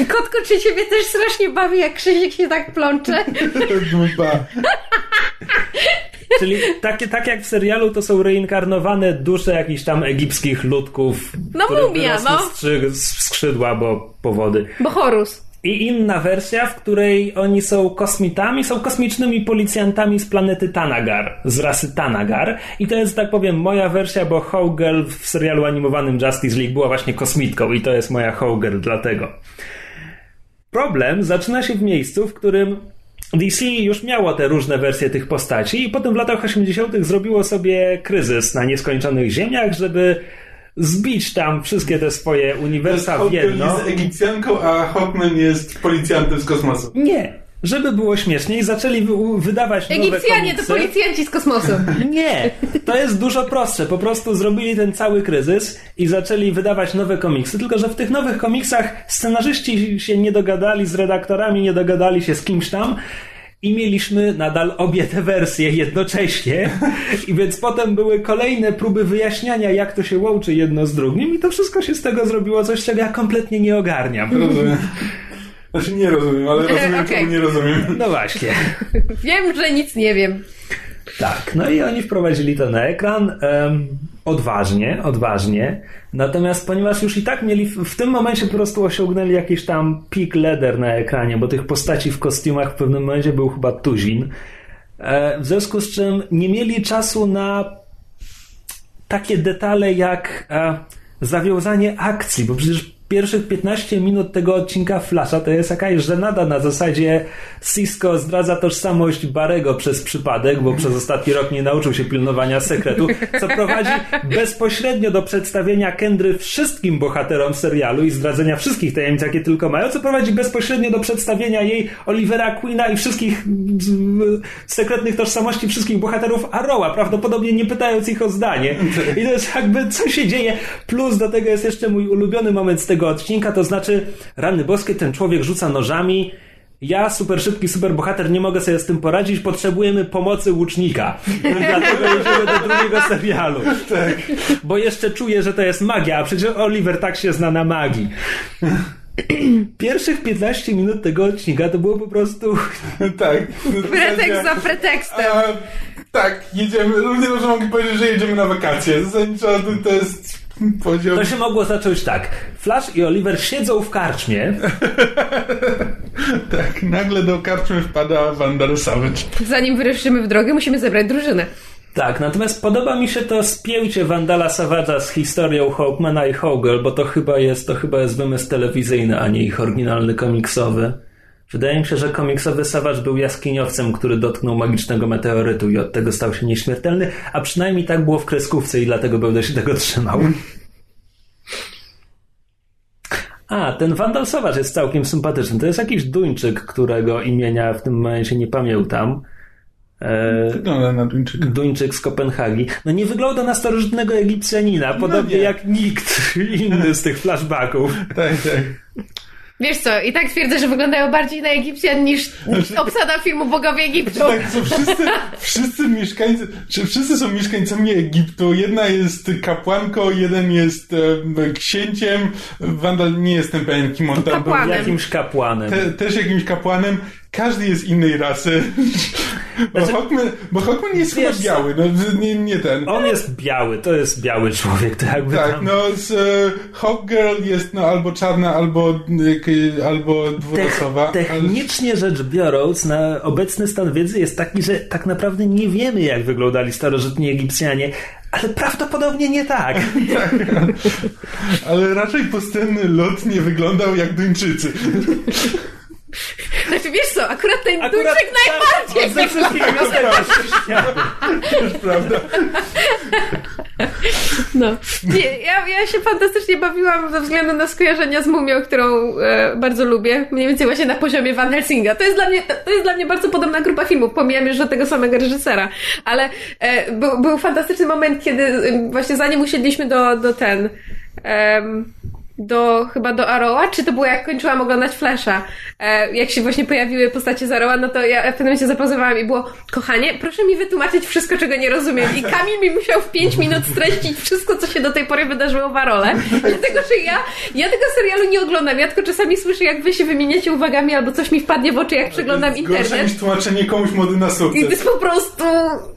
Kotko, czy ciebie też strasznie bawi, jak Krzysiek się tak plącze? Czyli takie, tak jak w serialu, to są reinkarnowane dusze jakichś tam egipskich ludków. No mumia, no. skrzydła, bo powody. Bo Horus. I inna wersja, w której oni są kosmitami, są kosmicznymi policjantami z planety Tanagar, z rasy Tanagar. I to jest, tak powiem, moja wersja, bo Hawgirl w serialu animowanym Justice League była właśnie kosmitką i to jest moja Hawgirl dlatego. Problem zaczyna się w miejscu, w którym DC już miało te różne wersje tych postaci i potem w latach 80. zrobiło sobie kryzys na nieskończonych ziemiach, żeby zbić tam wszystkie te swoje uniwersa w jedno. jest Egipcjanką, a Hawkman jest policjantem z kosmosu. Nie. Żeby było śmieszniej, zaczęli wydawać nowe Egipcjanie to policjanci z kosmosu. Nie, to jest dużo prostsze. Po prostu zrobili ten cały kryzys i zaczęli wydawać nowe komiksy. Tylko, że w tych nowych komiksach scenarzyści się nie dogadali z redaktorami, nie dogadali się z kimś tam i mieliśmy nadal obie te wersje jednocześnie. I więc potem były kolejne próby wyjaśniania, jak to się łączy jedno z drugim, i to wszystko się z tego zrobiło coś, czego ja kompletnie nie ogarniam. Rozumiem. Znaczy nie rozumiem, ale rozumiem, okay. czemu nie rozumiem. No właśnie. Wiem, że nic nie wiem. Tak, no i oni wprowadzili to na ekran um, odważnie, odważnie. Natomiast ponieważ już i tak mieli w, tym momencie po prostu osiągnęli jakiś tam peak leather na ekranie, bo tych postaci w kostiumach w pewnym momencie był chyba tuzin. E, w związku z czym nie mieli czasu na takie detale jak e, zawiązanie akcji, bo przecież pierwszych 15 minut tego odcinka Flasha to jest jakaś żenada na zasadzie Cisco zdradza tożsamość Barego przez przypadek, bo przez ostatni rok nie nauczył się pilnowania sekretu, co prowadzi bezpośrednio do przedstawienia Kendry wszystkim bohaterom serialu i zdradzenia wszystkich tajemnic, jakie tylko mają, co prowadzi bezpośrednio do przedstawienia jej Olivera Queena i wszystkich sekretnych tożsamości wszystkich bohaterów Arrowa, prawdopodobnie nie pytając ich o zdanie. I to jest jakby, co się dzieje. Plus do tego jest jeszcze mój ulubiony moment z tego tego odcinka, to znaczy rany boskie, ten człowiek rzuca nożami, ja, super szybki, super bohater, nie mogę sobie z tym poradzić, potrzebujemy pomocy łucznika. Dlatego jedziemy do drugiego serialu. Tak. Bo jeszcze czuję, że to jest magia, a przecież Oliver tak się zna na magii. Pierwszych 15 minut tego odcinka to było po prostu... tak. Pretekst za pretekstem. A, tak, jedziemy. Ludzie może mogli powiedzieć, że jedziemy na wakacje. Zasadniczo to jest poziom... To się mogło zacząć tak. Flash i Oliver siedzą w karczmie. tak, nagle do karczmy wpada Vandal Savage. Zanim wyruszymy w drogę, musimy zebrać drużynę. Tak, natomiast podoba mi się to spięcie Vandala Savage'a z historią Hawkmana i Hawgirl, bo to chyba jest, to chyba jest wymysł telewizyjny, a nie ich oryginalny komiksowy. Wydaje mi się, że komiksowy Savage był jaskiniowcem, który dotknął magicznego meteorytu i od tego stał się nieśmiertelny, a przynajmniej tak było w kreskówce i dlatego będę się tego trzymał. A, ten Vandal Savage jest całkiem sympatyczny. To jest jakiś Duńczyk, którego imienia w tym momencie nie pamiętam. E, wygląda na Duńczyka. Duńczyk z Kopenhagi. No nie wygląda na starożytnego Egipcjanina, podobnie no jak nikt inny z tych flashbacków. tak, tak. Wiesz co, i tak twierdzę, że wyglądają bardziej na Egipcjan niż znaczy, obsada filmu Bogowie Egiptu. Znaczy, tak, są wszyscy, wszyscy mieszkańcy, czy wszyscy są mieszkańcami Egiptu. Jedna jest kapłanką, jeden jest e, księciem. Wandal nie jestem pewien, kim on tam był. Jakimś kapłanem. Te, też jakimś kapłanem. Każdy jest innej rasy. Bo, znaczy, Hawkman, bo Hawkman jest chyba biały, no, nie, nie ten. On jest biały, to jest biały człowiek, to jakby Tak, tam... no z e, Hawkgirl jest no, albo czarna, albo, albo dwurasowa. technicznie ale... rzecz biorąc, na obecny stan wiedzy jest taki, że tak naprawdę nie wiemy, jak wyglądali starożytni Egipcjanie, ale prawdopodobnie nie tak. tak. Ale raczej postępny lot nie wyglądał jak Duńczycy. Znaczy wiesz co, akurat ten akurat Duńczyk najbardziej ze wszystkich To jest prawda. No. Nie, ja, ja się fantastycznie bawiłam ze względu na skojarzenia z Mumią, którą e, bardzo lubię. Mniej więcej właśnie na poziomie Van Helsinga. To jest dla mnie, to jest dla mnie bardzo podobna grupa filmów. Pomijam już, że tego samego reżysera. Ale e, był, był fantastyczny moment, kiedy e, właśnie zanim usiedliśmy do, do ten... Um, do, chyba do Arrowa, czy to było jak kończyłam oglądać Flasha, e, jak się właśnie pojawiły postacie z Arrowa, no to ja w pewnym momencie zapauzowałam i było, kochanie, proszę mi wytłumaczyć wszystko, czego nie rozumiem. I Kamil mi musiał w 5 minut streścić wszystko, co się do tej pory wydarzyło w Arole, dlatego, że ja, ja tego serialu nie oglądam, ja tylko czasami słyszę, jak wy się wymieniacie uwagami, albo coś mi wpadnie w oczy, jak przeglądam internet. Gorsze niż tłumaczenie komuś mody na sukces. I to jest po prostu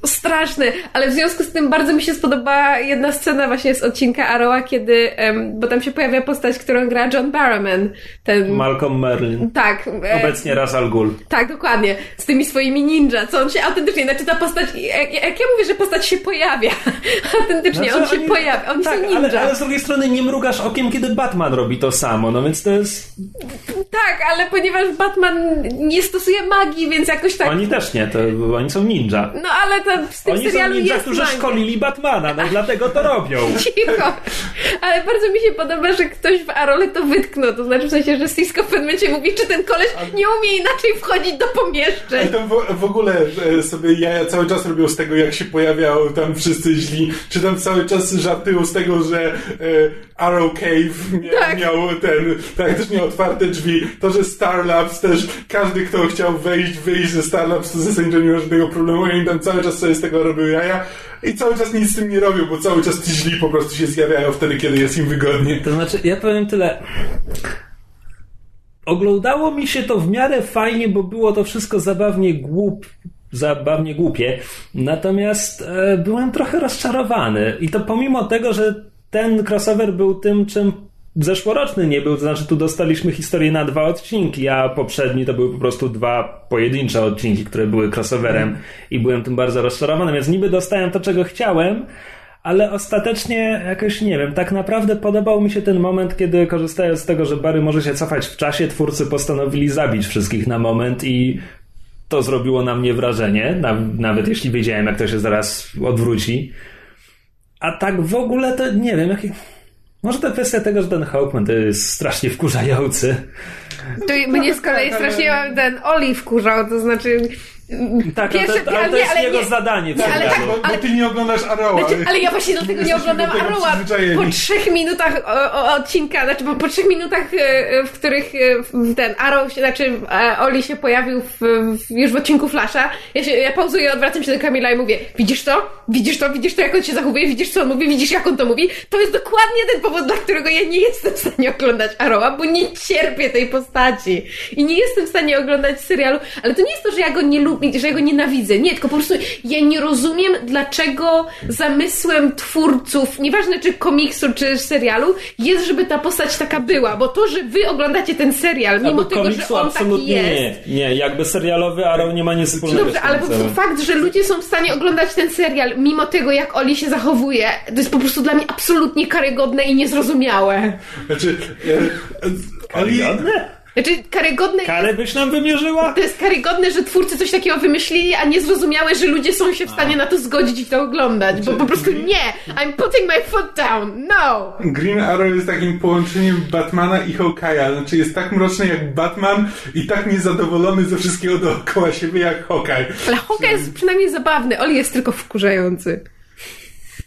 straszne, ale w związku z tym bardzo mi się spodoba jedna scena właśnie z odcinka Arrowa, kiedy, bo tam się pojawia postać, którą gra John Barrowman. Ten... Malcolm Merlin. Tak. E, Obecnie Ras Al Ghul. Tak, dokładnie. Z tymi swoimi ninja, co on się autentycznie, znaczy ta postać, jak, jak ja mówię, że postać się pojawia, autentycznie, znaczy, on się oni, pojawia, oni tak, są ninja. Ale, ale z drugiej strony nie mrugasz okiem, kiedy Batman robi to samo, no więc to jest... Tak, ale ponieważ Batman nie stosuje magii, więc jakoś tak... Oni też nie, to oni są ninja. No ale to w tym oni serialu są ninja, jest którzy magia. szkolili Batmana, no dlatego to robią. Cicho. Ale bardzo mi się podoba, że ktoś w Arole to wytknął. To znaczy w sensie, że Cisco w pewnym momencie mówi, czy ten koleś nie umie inaczej wchodzić do pomieszczeń. Ale tam w, w ogóle e, sobie jaja cały czas robią z tego, jak się pojawiał tam wszyscy źli. Czy tam cały czas żartują z tego, że e, Arrow Cave mia, tak. miał ten, też miał otwarte drzwi. To, że Star Labs też, każdy kto chciał wejść, wyjść ze Star Labs, to zasadniczo nie ma żadnego problemu. Oni tam cały czas sobie z tego robią jaja. I cały czas nic z tym nie robią, bo cały czas ci źli po prostu się zjawiają wtedy, kiedy jest im wygodnie. To znaczy, ja powiem tyle. Oglądało mi się to w miarę fajnie, bo było to wszystko zabawnie głup, zabawnie głupie. Natomiast e, byłem trochę rozczarowany. I to pomimo tego, że ten crossover był tym, czym zeszłoroczny nie był, to znaczy tu dostaliśmy historię na dwa odcinki, a poprzedni to były po prostu dwa pojedyncze odcinki, które były crossoverem i byłem tym bardzo rozczarowany, więc niby dostałem to, czego chciałem, ale ostatecznie jakoś nie wiem, tak naprawdę podobał mi się ten moment, kiedy korzystając z tego, że Barry może się cofać w czasie, twórcy postanowili zabić wszystkich na moment i to zrobiło na mnie wrażenie, nawet jeśli wiedziałem, jak to się zaraz odwróci. A tak w ogóle to nie wiem. Może to kwestia tego, że ten Hauptman to jest strasznie wkurzający. To mnie z kolei strasznie ten Oli wkurzał, to znaczy tak, Pierwsze, to, ale to jest ale jego nie, zadanie. Nie, ale, tak, bo, bo, ty nie oglądasz Arrowa. Znaczy, ale ja właśnie dlatego nie oglądam Arrowa. Po trzech minutach o, o, odcinka, znaczy po, po trzech minutach, e, w których e, ten Arrow, znaczy e, Oli się pojawił w, w, już w odcinku Flasha, ja, się, ja pauzuję, odwracam się do Kamila i mówię, widzisz to? Widzisz to? Widzisz to, jak on się zachowuje? Widzisz, co on mówi? Widzisz, jak on to mówi? To jest dokładnie ten powód, dla którego ja nie jestem w stanie oglądać Arrowa, bo nie cierpię tej postaci. I nie jestem w stanie oglądać serialu, ale to nie jest to, że ja go nie lubię, lub, że ja go nienawidzę. Nie, tylko po prostu ja nie rozumiem, dlaczego zamysłem twórców, nieważne czy komiksu, czy serialu, jest, żeby ta postać taka była, bo to, że wy oglądacie ten serial, mimo tego, że on taki absolutnie jest. nie. Nie, jakby serialowy Arrow nie ma nic wspólnego Dobrze, ale po prostu fakt, że ludzie są w stanie oglądać ten serial, mimo tego, jak Oli się zachowuje, to jest po prostu dla mnie absolutnie karygodne i niezrozumiałe. Znaczy, e, Oli, Karygodne? Znaczy, karygodne Karę byś nam wymierzyła? To jest karygodne, że twórcy coś takiego wymyślili, a niezrozumiałe, że ludzie są się w stanie na to zgodzić i to oglądać. Bo po prostu nie! I'm putting my foot down! No! Green Arrow jest takim połączeniem Batmana i Hawkeye'a. Znaczy jest tak mroczny jak Batman i tak niezadowolony ze wszystkiego dookoła siebie jak Hawkeye. Ale Hawkeye jest przynajmniej zabawny. Oli jest tylko wkurzający.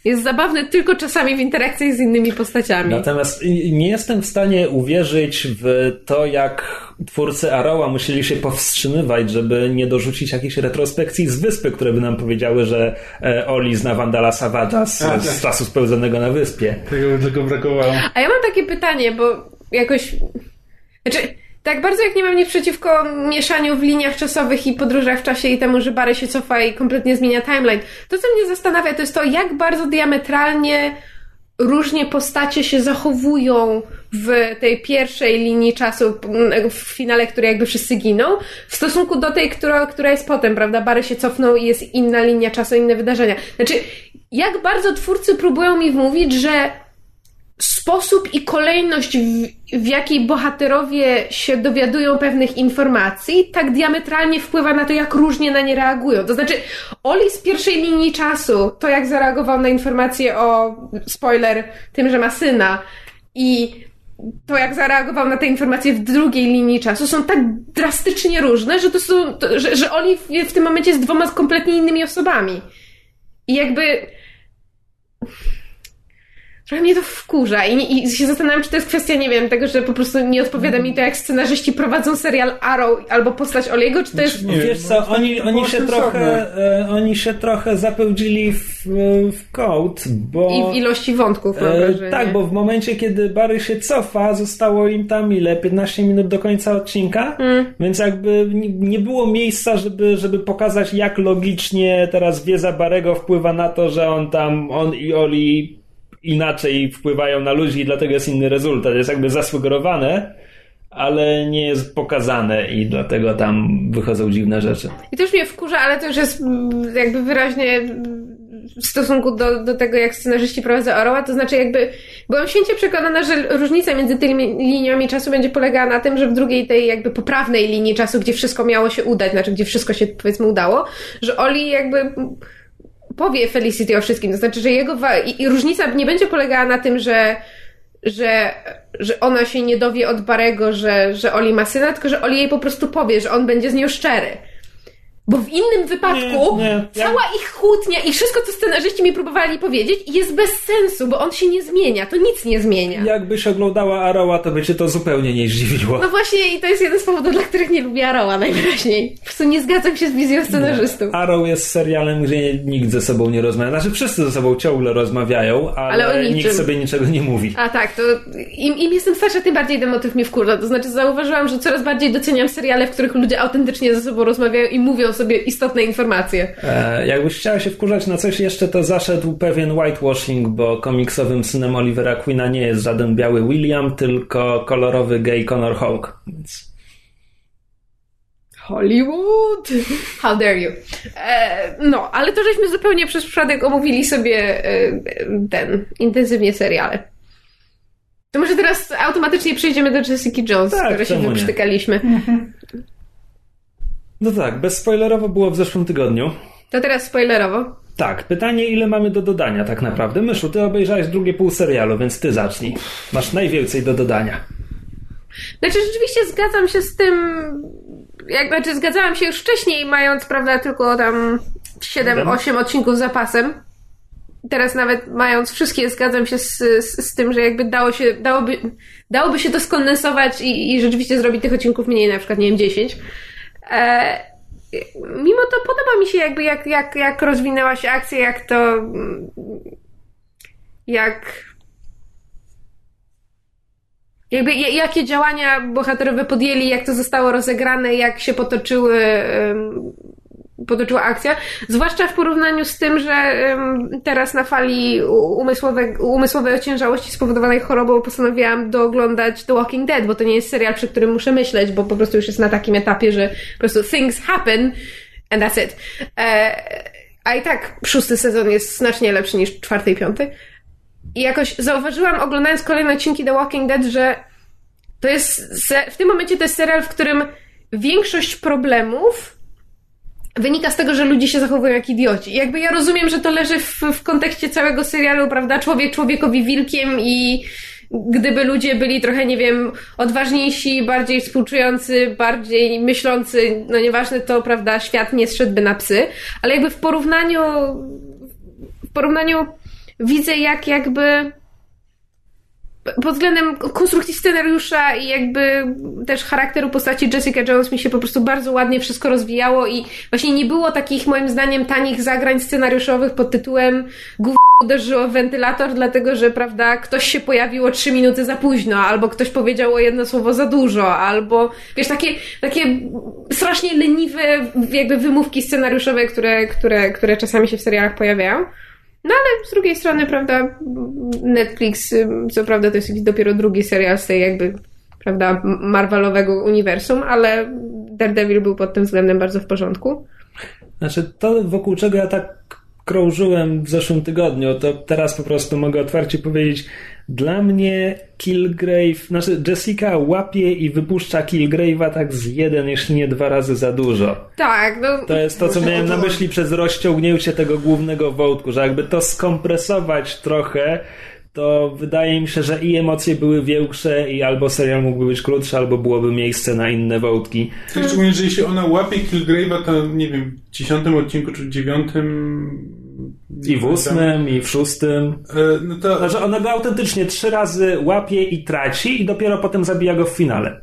Jest zabawny tylko czasami w interakcji z innymi postaciami. Natomiast nie jestem w stanie uwierzyć w to, jak twórcy Arrowa musieli się powstrzymywać, żeby nie dorzucić jakichś retrospekcji z wyspy, które by nam powiedziały, że e, Oli zna Vandala Savage'a z, tak. z czasu spędzonego na wyspie. Tego by tylko brakowało. A ja mam takie pytanie, bo jakoś. Znaczy, tak bardzo jak nie mam nic przeciwko mieszaniu w liniach czasowych i podróżach w czasie i temu, że Barry się cofa i kompletnie zmienia timeline, to co mnie zastanawia, to jest to, jak bardzo diametralnie różnie postacie się zachowują w tej pierwszej linii czasu, w finale, który jakby wszyscy giną, w stosunku do tej, która, która jest potem, prawda? Barry się cofnął i jest inna linia czasu, inne wydarzenia. Znaczy, jak bardzo twórcy próbują mi wmówić, że sposób i kolejność, w, w jakiej bohaterowie się dowiadują pewnych informacji, tak diametralnie wpływa na to, jak różnie na nie reagują. To znaczy, Oli z pierwszej linii czasu, to jak zareagował na informację o, spoiler, tym, że ma syna i to, jak zareagował na te informacje w drugiej linii czasu, są tak drastycznie różne, że to są, to, że, że Oli w, w tym momencie jest dwoma kompletnie innymi osobami. I jakby Trochę mnie to wkurza i, i się zastanawiam, czy to jest kwestia, nie wiem, tego, że po prostu nie odpowiada mi to, jak scenarzyści prowadzą serial Arrow albo postać Oliego, czy to jest... Nie, Wiesz co, oni, było oni, się trochę, e, oni się trochę zapełdzili w, w kołd, bo... I w ilości wątków, mam E, wrażenie. tak, bo w momencie, kiedy Barry się cofa, zostało im tam ile? 15 minut do końca odcinka? Mm. Więc jakby nie, nie było miejsca, żeby, żeby pokazać, jak logicznie teraz wiedza Barego wpływa na to, że on tam, on i Oli inaczej wpływają na ludzi i dlatego jest inny rezultat. Jest jakby zasugerowane, ale nie jest pokazane i dlatego tam wychodzą dziwne rzeczy. I to już mnie wkurza, ale to już jest mm, jakby wyraźnie mm, w stosunku do, do tego, jak scenarzyści prowadzą Orła, to znaczy jakby byłam święcie przekonana, że różnica między tymi liniami czasu będzie polegała na tym, że w drugiej tej jakby poprawnej linii czasu, gdzie wszystko miało się udać, znaczy gdzie wszystko się powiedzmy udało, że Oli jakby powie Felicity o wszystkim, to znaczy, że jego i, i różnica nie będzie polegała na tym, że że, że ona się nie dowie od Barego, że, że Oli ma syna, tylko że Oli jej po prostu powie, że on będzie z nią szczery. Bo w innym wypadku Nie, nie. cała ich kłótnia i wszystko, co scenarzyści mi próbowali powiedzieć, jest bez sensu, bo on się nie zmienia. To nic nie zmienia. Jakbyś oglądała Arrowa, to by cię to zupełnie nie zdziwiło. No właśnie, i to jest jeden z powodów, dla których nie lubię Arrowa najwyraźniej. Po prostu nie zgadzam się z wizją scenarzystów. Arrow jest serialem, gdzie nikt ze sobą nie rozmawia. Znaczy wszyscy ze sobą ciągle rozmawiają, ale, Ale nikt sobie niczego nie mówi. A tak, to im, im jestem starsza, tym bardziej ten motyw mnie wkurza. To znaczy zauważyłam, że coraz bardziej doceniam seriale, w których ludzie autentycznie ze sobą rozmawiają i mówią sobie istotne informacje. E, jakbyś chciała się wkurzać na coś jeszcze, to zaszedł pewien whitewashing, bo komiksowym synem Olivera Queena nie jest żaden biały William, tylko kolorowy gay Connor Hawk. Więc Hollywood! How dare you? E, no, ale to żeśmy zupełnie przez przypadek omówili sobie e, ten, intensywnie seriale. To może teraz automatycznie przejdziemy do Jessica Jones, Tak, które się nie? no tak, bezspoilerowo było w zeszłym tygodniu. To teraz spoilerowo. Tak, pytanie ile mamy do dodania tak naprawdę. Myszu, ty obejrzałeś drugie pół serialu, więc ty zacznij. Masz najwięcej do dodania. Znaczy, rzeczywiście zgadzam się z tym, jak, znaczy zgadzałam się już wcześniej, mając, prawda, tylko tam 7-8 odcinków z zapasem. Teraz nawet mając wszystkie, zgadzam się z, z, z tym, że jakby dało się, dałoby, dałoby się to skondensować i, i rzeczywiście zrobić tych odcinków mniej, na przykład, nie wiem, 10. E, mimo to podoba mi się jakby, jak, jak, jak rozwinęła się akcja, jak to, jak jakby ja- jakie działania bohaterowie podjęli, jak to zostało rozegrane, jak się potoczyły potoczyła akcja. Zwłaszcza w porównaniu z tym, że teraz na fali umysłowe, umysłowej ociężałości spowodowanej chorobą postanowiłam dooglądać The Walking Dead, bo to nie jest serial, przy którym muszę myśleć, bo po prostu już jest na takim etapie, że po prostu things happen and that's it. E, a i tak szósty sezon jest znacznie lepszy niż czwarty i piąty. I jakoś zauważyłam, oglądając kolejne odcinki The Walking Dead, że to jest, w tym momencie to jest serial, w którym większość problemów wynika z tego, że ludzie się zachowują jak idioci. Jakby ja rozumiem, że to leży w, w kontekście całego serialu, prawda? Człowiek człowiekowi wilkiem i gdyby ludzie byli trochę, nie wiem, odważniejsi, bardziej współczujący, bardziej myślący, no nieważne to, prawda, świat nie zszedłby na psy, ale jakby w porównaniu w porównaniu widzę jak jakby pod względem konstrukcji scenariusza i jakby też charakteru postaci Jessica Jones mi się po prostu bardzo ładnie wszystko rozwijało i właśnie nie było takich moim zdaniem tanich zagrań scenariuszowych pod tytułem uderzyło w wentylator, dlatego że, prawda, ktoś się pojawiło trzy minuty za późno, albo ktoś powiedział jedno słowo za dużo, albo, wiesz, takie, takie strasznie leniwe jakby wymówki scenariuszowe, które, które, które czasami się w serialach pojawiają. No ale z drugiej strony, prawda, Netflix, co prawda to jest dopiero drugi serial z tej jakby, prawda, Marvelowego uniwersum, ale Daredevil był pod tym względem bardzo w porządku. Znaczy, to wokół czego ja tak krążyłem w zeszłym tygodniu, to teraz po prostu mogę otwarcie powiedzieć, dla mnie Killgrave, znaczy Jessica łapie i wypuszcza Killgrave'a tak z jeden, jeśli nie dwa razy za dużo. Tak, no. To jest to, co miałem na myśli przez rozciągnięcie tego głównego wątku, że jakby to skompresować trochę, to wydaje mi się, że i emocje były większe i albo serial mógłby być krótszy, albo byłoby miejsce na inne wątki. Tak, szczególnie, że jeśli ona łapie Killgrave'a, to nie wiem, w dziesiątym odcinku czy dziewiątym i w ósmym, i w szóstym. E, no to... Znaczy ona go autentycznie trzy razy łapie i traci i dopiero potem zabija go w finale.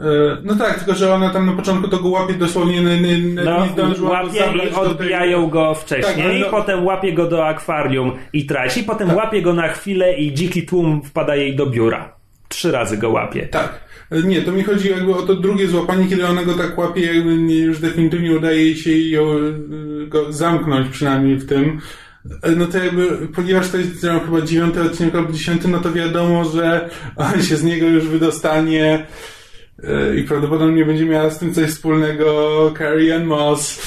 E, no tak, tylko że ona tam na początku to go łapie dosłownie nie, nie, no, nie zdążyła łapie i odbijają tej... go wcześniej, tak, no... potem łapie go do akwarium i traci, potem tak. łapie go na chwilę i dziki tłum wpada jej do biura. Trzy razy go łapie. Tak. E, nie, to mi chodzi jakby o to drugie złapanie, kiedy ona go tak łapie, jakby już definitywnie udaje się ją, go zamknąć przynajmniej w tym. E, no to jakby, ponieważ to jest chyba dziewiąty odcinek albo dziesiąty, no to wiadomo, że on się z niego już wydostanie i prawdopodobnie będzie miała z tym coś wspólnego Carrie Ann Moss.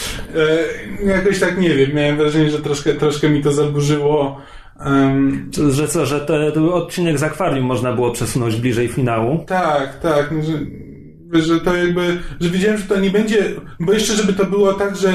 E, jakoś tak nie wiem, miałem wrażenie, że troszkę, troszkę mi to zaburzyło. Um, że co, że ten odcinek z akwarium można było przesunąć bliżej finału? Tak, tak. No, że, że to jakby, że wiedziałem, że to nie będzie, bo jeszcze żeby to było tak, że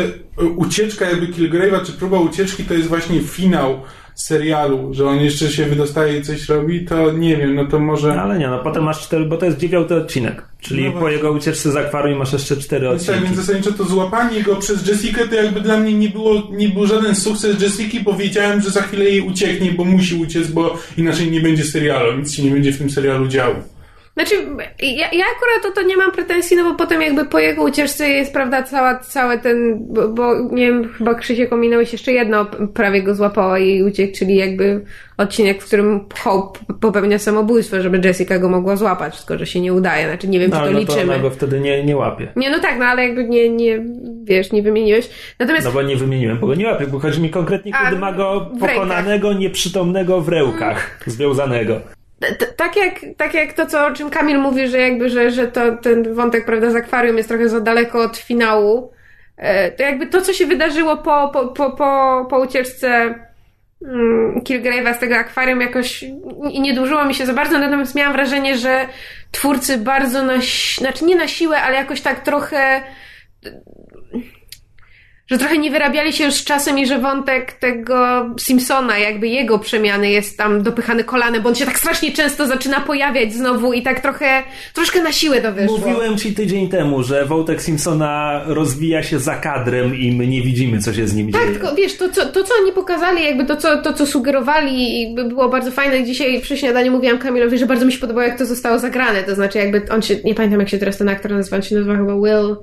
ucieczka jakby Kilgrave'a, czy próba ucieczki to jest właśnie finał serialu, że on jeszcze się wydostaje i coś robi, to nie wiem, no to może... No, ale nie, no potem masz cztery, bo to jest dziewiąty odcinek, czyli no po jego ucieczce z akwarium masz jeszcze cztery odcinki. Tak, więc zasadniczo to złapanie go przez Jessica to jakby dla mnie nie było, nie był żaden sukces Jessiki, bo wiedziałem, że za chwilę jej ucieknie, bo musi uciec, bo inaczej nie będzie serialu, nic się nie będzie w tym serialu działo. Znaczy, ja, ja akurat to, to nie mam pretensji, no bo potem jakby po jego ucieczce jest, prawda, cała, cały ten, bo, bo nie wiem, chyba Krzysiek ominąłeś jeszcze jedno, prawie go złapała i uciekł, czyli jakby odcinek, w którym Hope popełnia samobójstwo, żeby Jessica go mogła złapać, tylko że się nie udaje, znaczy nie wiem, no, czy to no liczymy. To ona go wtedy nie, nie łapie. Nie, no tak, no ale jakby nie, nie, wiesz, nie wymieniłeś. Natomiast... No bo nie wymieniłem, bo go nie łapie, bo chodzi mi konkretnie, kiedy ma go pokonanego, nieprzytomnego w rełkach, związanego tak jak, tak jak to, co, o czym Kamil mówi, że jakby, że, że to, ten wątek, prawda, z akwarium jest trochę za daleko od finału, e, to jakby to, co się wydarzyło po, po, po, po, po ucieczce mm, Kilgrave'a z tego akwarium jakoś nie dłużyło mi się za bardzo, natomiast miałam wrażenie, że twórcy bardzo na, znaczy nie na siłę, ale jakoś tak trochę że trochę nie wyrabiali się już z czasem i że wątek tego Simpsona, jakby jego przemiany jest tam dopychany kolanem, bo on się tak strasznie często zaczyna pojawiać znowu i tak trochę, troszkę na siłę to wyszło. Mówiłem ci tydzień temu, że wątek Simpsona rozwija się za kadrem i my nie widzimy, co się z nim tak, dzieje. Tak, tylko wiesz, to co, to co oni pokazali, jakby to co, to, co sugerowali było bardzo fajne. Dzisiaj przy śniadaniu mówiłam Kamilowi, że bardzo mi się podobało, jak to zostało zagrane, to znaczy jakby on się, nie pamiętam jak się teraz ten aktor nazywa, on się nazywa chyba Will...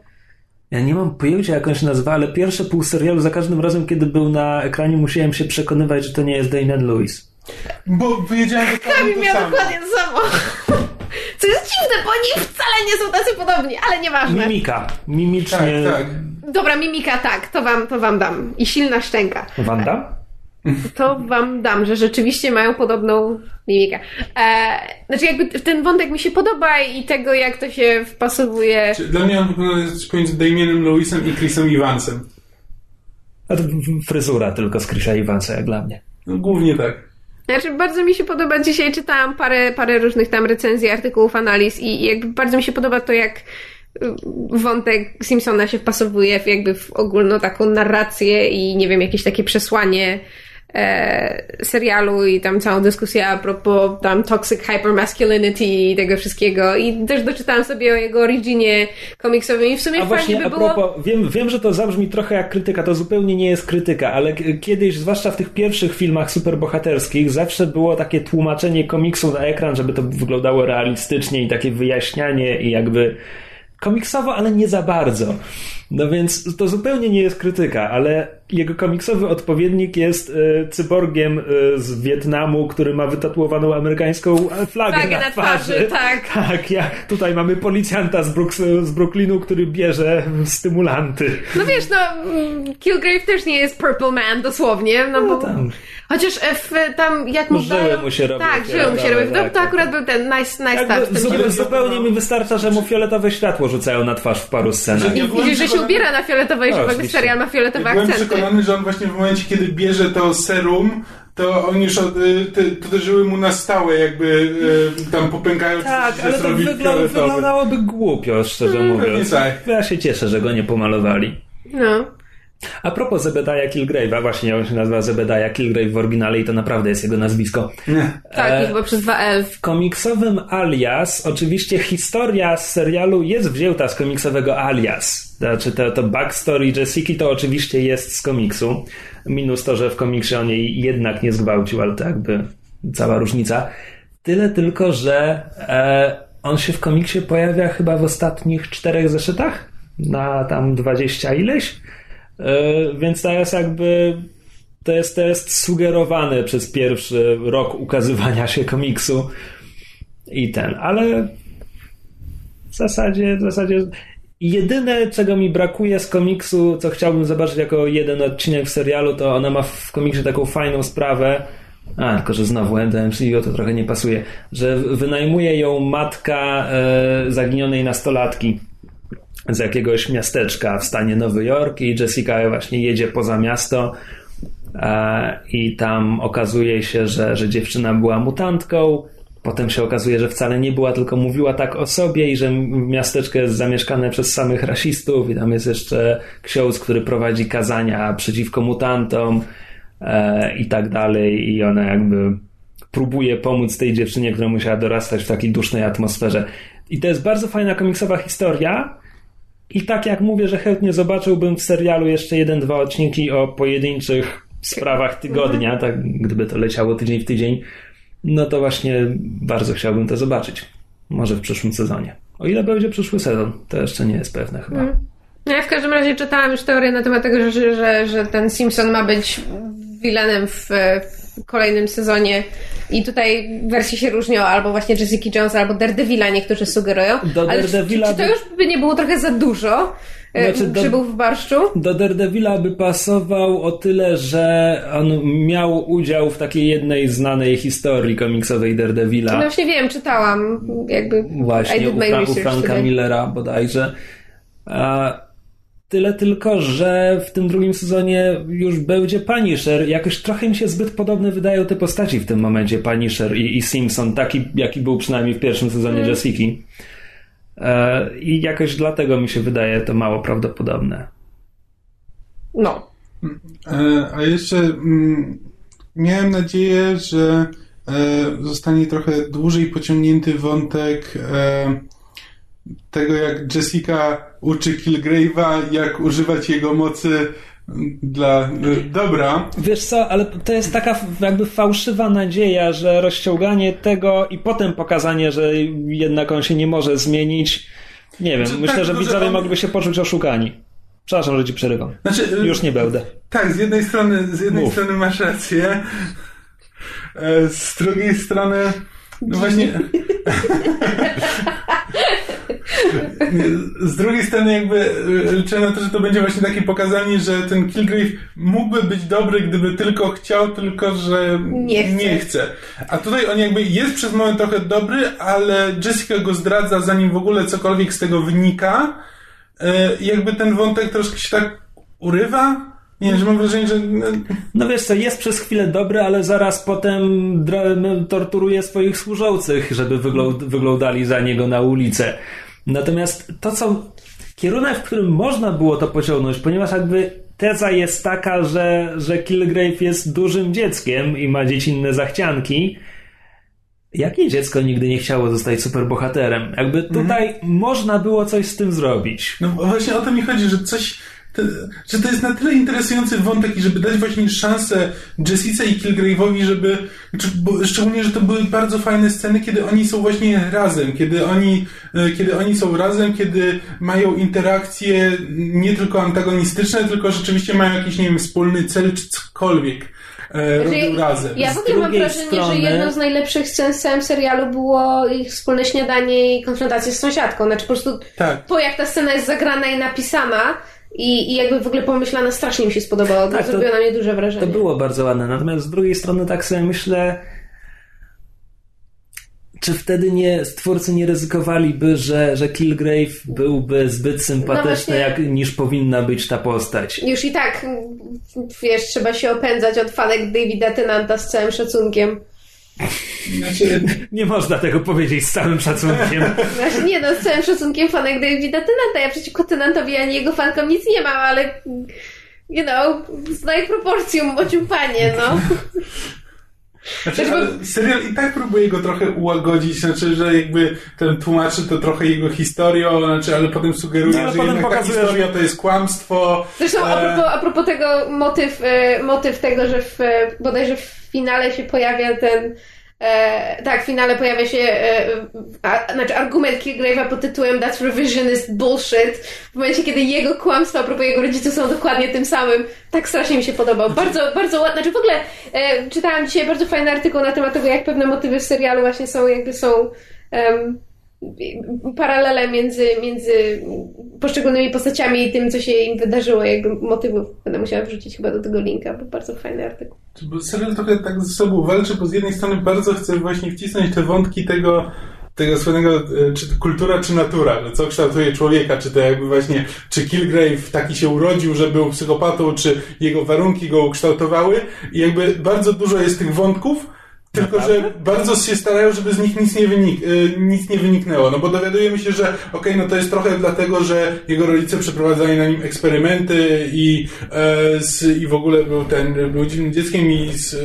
Ja nie mam pojęcia, jak on się nazywa, ale pierwsze pół serialu za każdym razem, kiedy był na ekranie, musiałem się przekonywać, że to nie jest Damian Lewis. Bo wiedziałem, że Kamil miał samo. dokładnie to samo. Co jest dziwne, bo oni wcale nie są tacy podobni, ale nieważne. Mimika. Mimicznie. Tak, tak. Dobra, mimika tak, to wam, to wam dam. I silna szczęka. Wanda? To wam dam, że rzeczywiście mają podobną mimikę. E, znaczy jakby ten wątek mi się podoba i tego jak to się wpasowuje. Dla mnie on wygląda pomiędzy Damienem Lewisem i Chrisem Evansem. A to fryzura tylko z Chrisa Evansa, jak dla mnie. No, głównie tak. Znaczy, bardzo mi się podoba, dzisiaj czytałam parę, parę różnych tam recenzji, artykułów, analiz i jakby bardzo mi się podoba to, jak y, wątek Simpsona się wpasowuje w jakby w ogólną taką narrację i nie wiem, jakieś takie przesłanie e, serialu i tam całą dyskusję a propos tam toxic hypermasculinity i tego wszystkiego i też doczytałam sobie o jego originie komiksowym i w sumie A właśnie by a było... propos, wiem, wiem, że to zabrzmi trochę jak krytyka, to zupełnie nie jest krytyka, ale kiedyś, zwłaszcza w tych pierwszych filmach superbohaterskich, zawsze było takie tłumaczenie komiksu na ekran, żeby to wyglądało realistycznie i takie wyjaśnianie i jakby komiksowo, ale nie za bardzo. No więc to zupełnie nie jest krytyka, ale jego komiksowy odpowiednik jest e, cyborgiem e, z Wietnamu, który ma wytatuowaną amerykańską e, flagę, Flagę na, na twarzy, tak. Tak, ja, tutaj mamy policjanta z, Brooks, z Brooklynu, który bierze stymulanty. No wiesz, no mm, Kilgrave też nie jest Purple Man dosłownie, no, bo... tam. Chociaż w, tam jak mu Żyły mu się robią Tak, żyły mu się fioletowe, robią. To, to akurat był ten nice, nice touch. Zupełnie mi wystarcza, że mu fioletowe światło rzucają na twarz w paru scenach. I Ja byłem widzisz, że się przekonany- ubiera na fioletowe i No, że oczywiście. serial ma fioletowe Byłem akcenty. przekonany, że on właśnie w momencie, kiedy bierze to serum, to on już od, y, te, to żyły mu na stałe jakby y, tam popękają. Tak, się ale to fioletowy. wyglądałoby głupio, szczerze Mm, mówiąc. tak. Ja się cieszę, że go nie pomalowali. No. A propos Zebediah Kilgrave'a, właśnie on się nazywa Zebediah Kilgrave w oryginale i to naprawdę jest jego nazwisko. Tak, E, chyba przez dwa L. W komiksowym Alias, oczywiście historia z serialu jest wzięta z komiksowego Alias. Znaczy to, to backstory Jessica to oczywiście jest z komiksu. Minus to, że w komiksie on jej jednak nie zgwałcił, ale to jakby cała różnica. Tyle tylko, że e, on się w komiksie pojawia chyba w ostatnich czterech zeszytach na tam dwadzieścia ileś. E, więc jest jakby to jest, to jest sugerowane przez pierwszy rok ukazywania się komiksu i ten, ale w zasadzie, w zasadzie jedyne, czego mi brakuje z komiksu, co chciałbym zobaczyć jako jeden odcinek w serialu, to ona ma w komiksie taką fajną sprawę, a, tylko że znowu MCU to trochę nie pasuje, że wynajmuje ją matka e, zaginionej nastolatki z jakiegoś miasteczka w stanie Nowy Jork i Jessica właśnie jedzie poza miasto i tam okazuje się, że, że dziewczyna była mutantką. Potem się okazuje, że wcale nie była, tylko mówiła tak o sobie i że miasteczko jest zamieszkane przez samych rasistów i tam jest jeszcze ksiądz, który prowadzi kazania przeciwko mutantom e, i tak dalej i ona jakby próbuje pomóc tej dziewczynie, która musiała dorastać w takiej dusznej atmosferze. I to jest bardzo fajna komiksowa historia, i tak jak mówię, że chętnie zobaczyłbym w serialu jeszcze jeden, dwa odcinki o pojedynczych sprawach tygodnia, tak gdyby to leciało tydzień w tydzień, no to właśnie bardzo chciałbym to zobaczyć. Może w przyszłym sezonie. O ile będzie przyszły sezon, to jeszcze nie jest pewne chyba. No ja w każdym razie czytałam już teorię na temat tego, że, że, że ten Simpson ma być vilanem w, w kolejnym sezonie i tutaj wersje się różnią, albo właśnie Jessica Jones, albo Daredevila niektórzy sugerują. Do Ale Daredevila czy, czy to już by nie było trochę za dużo e, Znaczy, do- grzybów w barszczu? Do Daredevila by pasował o tyle, że on miał udział w takiej jednej znanej historii komiksowej Daredevila. No właśnie wiem, czytałam jakby Właśnie u, Fra- u Franka. Millera bodajże. A, tyle tylko, że w tym drugim sezonie już będzie Punisher. Jakoś trochę mi się zbyt podobne wydają te postaci w tym momencie, Punisher i, i Simpson, taki jaki był przynajmniej w pierwszym sezonie Mm. Jessica. E, I jakoś dlatego mi się wydaje to mało prawdopodobne. No. E, A jeszcze mm, miałem nadzieję, że e, zostanie trochę dłużej pociągnięty wątek e, tego, jak Jessica uczy Kilgrave'a, jak używać jego mocy dla dobra. Wiesz co, ale to jest taka jakby fałszywa nadzieja, że rozciąganie tego i potem pokazanie, że jednak on się nie może zmienić. Nie wiem, Znaczy, myślę, tak, że widzowie on- mogliby się poczuć oszukani. Przepraszam, że ci przerywam. Znaczy, e, Już nie będę. Tak, z jednej strony, z jednej Mów. strony masz rację, e, z drugiej strony, no właśnie, z drugiej strony jakby liczę na to, że to będzie właśnie takie pokazanie, że ten Kilgrave mógłby być dobry, gdyby tylko chciał, tylko że Nie chce. nie chce. A tutaj on jakby jest przez moment trochę dobry, ale Jessica go zdradza, zanim w ogóle cokolwiek z tego wynika. E, I jakby ten wątek troszkę się tak urywa. Nie, że mam wrażenie, że no, No wiesz co, jest przez chwilę dobry, ale zaraz potem dra- torturuje swoich służących, żeby wyglą- wyglądali za niego na ulicę. Natomiast to, co kierunek, w którym można było to pociągnąć, ponieważ jakby teza jest taka, że, że Kilgrave jest dużym dzieckiem i ma dziecinne zachcianki. Jakie dziecko nigdy nie chciało zostać superbohaterem? Jakby tutaj można było coś z tym zrobić. No właśnie o to mi chodzi, że coś. To, że to jest na tyle interesujący wątek i żeby dać właśnie szansę Jessice i Kilgrave'owi, żeby. Czy, bo, szczególnie, że to były bardzo fajne sceny, kiedy oni są właśnie razem, kiedy oni, e, kiedy oni są razem, kiedy mają interakcje nie tylko antagonistyczne, tylko rzeczywiście mają jakiś, nie wiem, wspólny cel czy cokolwiek. E, robią razem. Ja w ogóle mam wrażenie, strony- że jedną z najlepszych scen w całym serialu było ich wspólne śniadanie i konfrontacja z sąsiadką. Znaczy po prostu Tak. to, jak ta scena jest zagrana i napisana i, i jakby w ogóle pomyślana, strasznie mi się spodobało. To Tak, to- zrobiło na mnie duże wrażenie. To było bardzo ładne. Natomiast z drugiej strony tak sobie myślę, czy wtedy nie, stwórcy nie ryzykowaliby, że, że Kilgrave byłby zbyt sympatyczny, No jak, niż powinna być ta postać. Już i tak, wiesz, trzeba się opędzać od fanek Davida Tennanta z całym szacunkiem. Znaczy, Nie można tego powiedzieć z całym szacunkiem. Znaczy, nie no, z całym szacunkiem fanek Davida Tennanta. Ja przeciwko Tennantowi ani jego fankom nic nie mam, ale you know, znaj proporcją, bocium panie, no. Znaczy, ale serial i tak próbuje go trochę ułagodzić, znaczy, że jakby ten tłumaczy to trochę jego historią, znaczy, ale potem sugeruje, No, ale że potem jednak ta pokazuje, historia że- to jest kłamstwo. Zresztą a E, propos, a propos tego motyw, e, motyw tego, że w, e, bodajże w finale się pojawia ten e, tak, w finale pojawia się e, a, znaczy argument Kilgrave'a pod tytułem That's revisionist bullshit w momencie, kiedy jego kłamstwa propos jego rodziców są dokładnie tym samym. Tak strasznie mi się podobał. Bardzo, bardzo ładne. Znaczy w ogóle e, czytałam dzisiaj bardzo fajny artykuł na temat tego, jak pewne motywy w serialu właśnie są, jakby są em, paralele między, między poszczególnymi postaciami i tym, co się im wydarzyło, jakby motywów. Będę musiała wrzucić chyba do tego linka, bo bardzo fajny artykuł. Serial trochę tak ze sobą walczy, bo z jednej strony bardzo chce właśnie wcisnąć te wątki tego, tego słynnego, e, czy kultura, czy natura, że co kształtuje człowieka, czy to jakby właśnie, czy Kilgrave taki się urodził, że był psychopatą, czy jego warunki go ukształtowały i jakby bardzo dużo jest tych wątków, tylko, że bardzo się starają, żeby z nich nic nie, wynik, y, nic nie wyniknęło. No bo dowiadujemy się, że okej, no to jest trochę dlatego, że jego rodzice przeprowadzali na nim eksperymenty i, e, z, i w ogóle był ten, był dziwnym dzieckiem i z,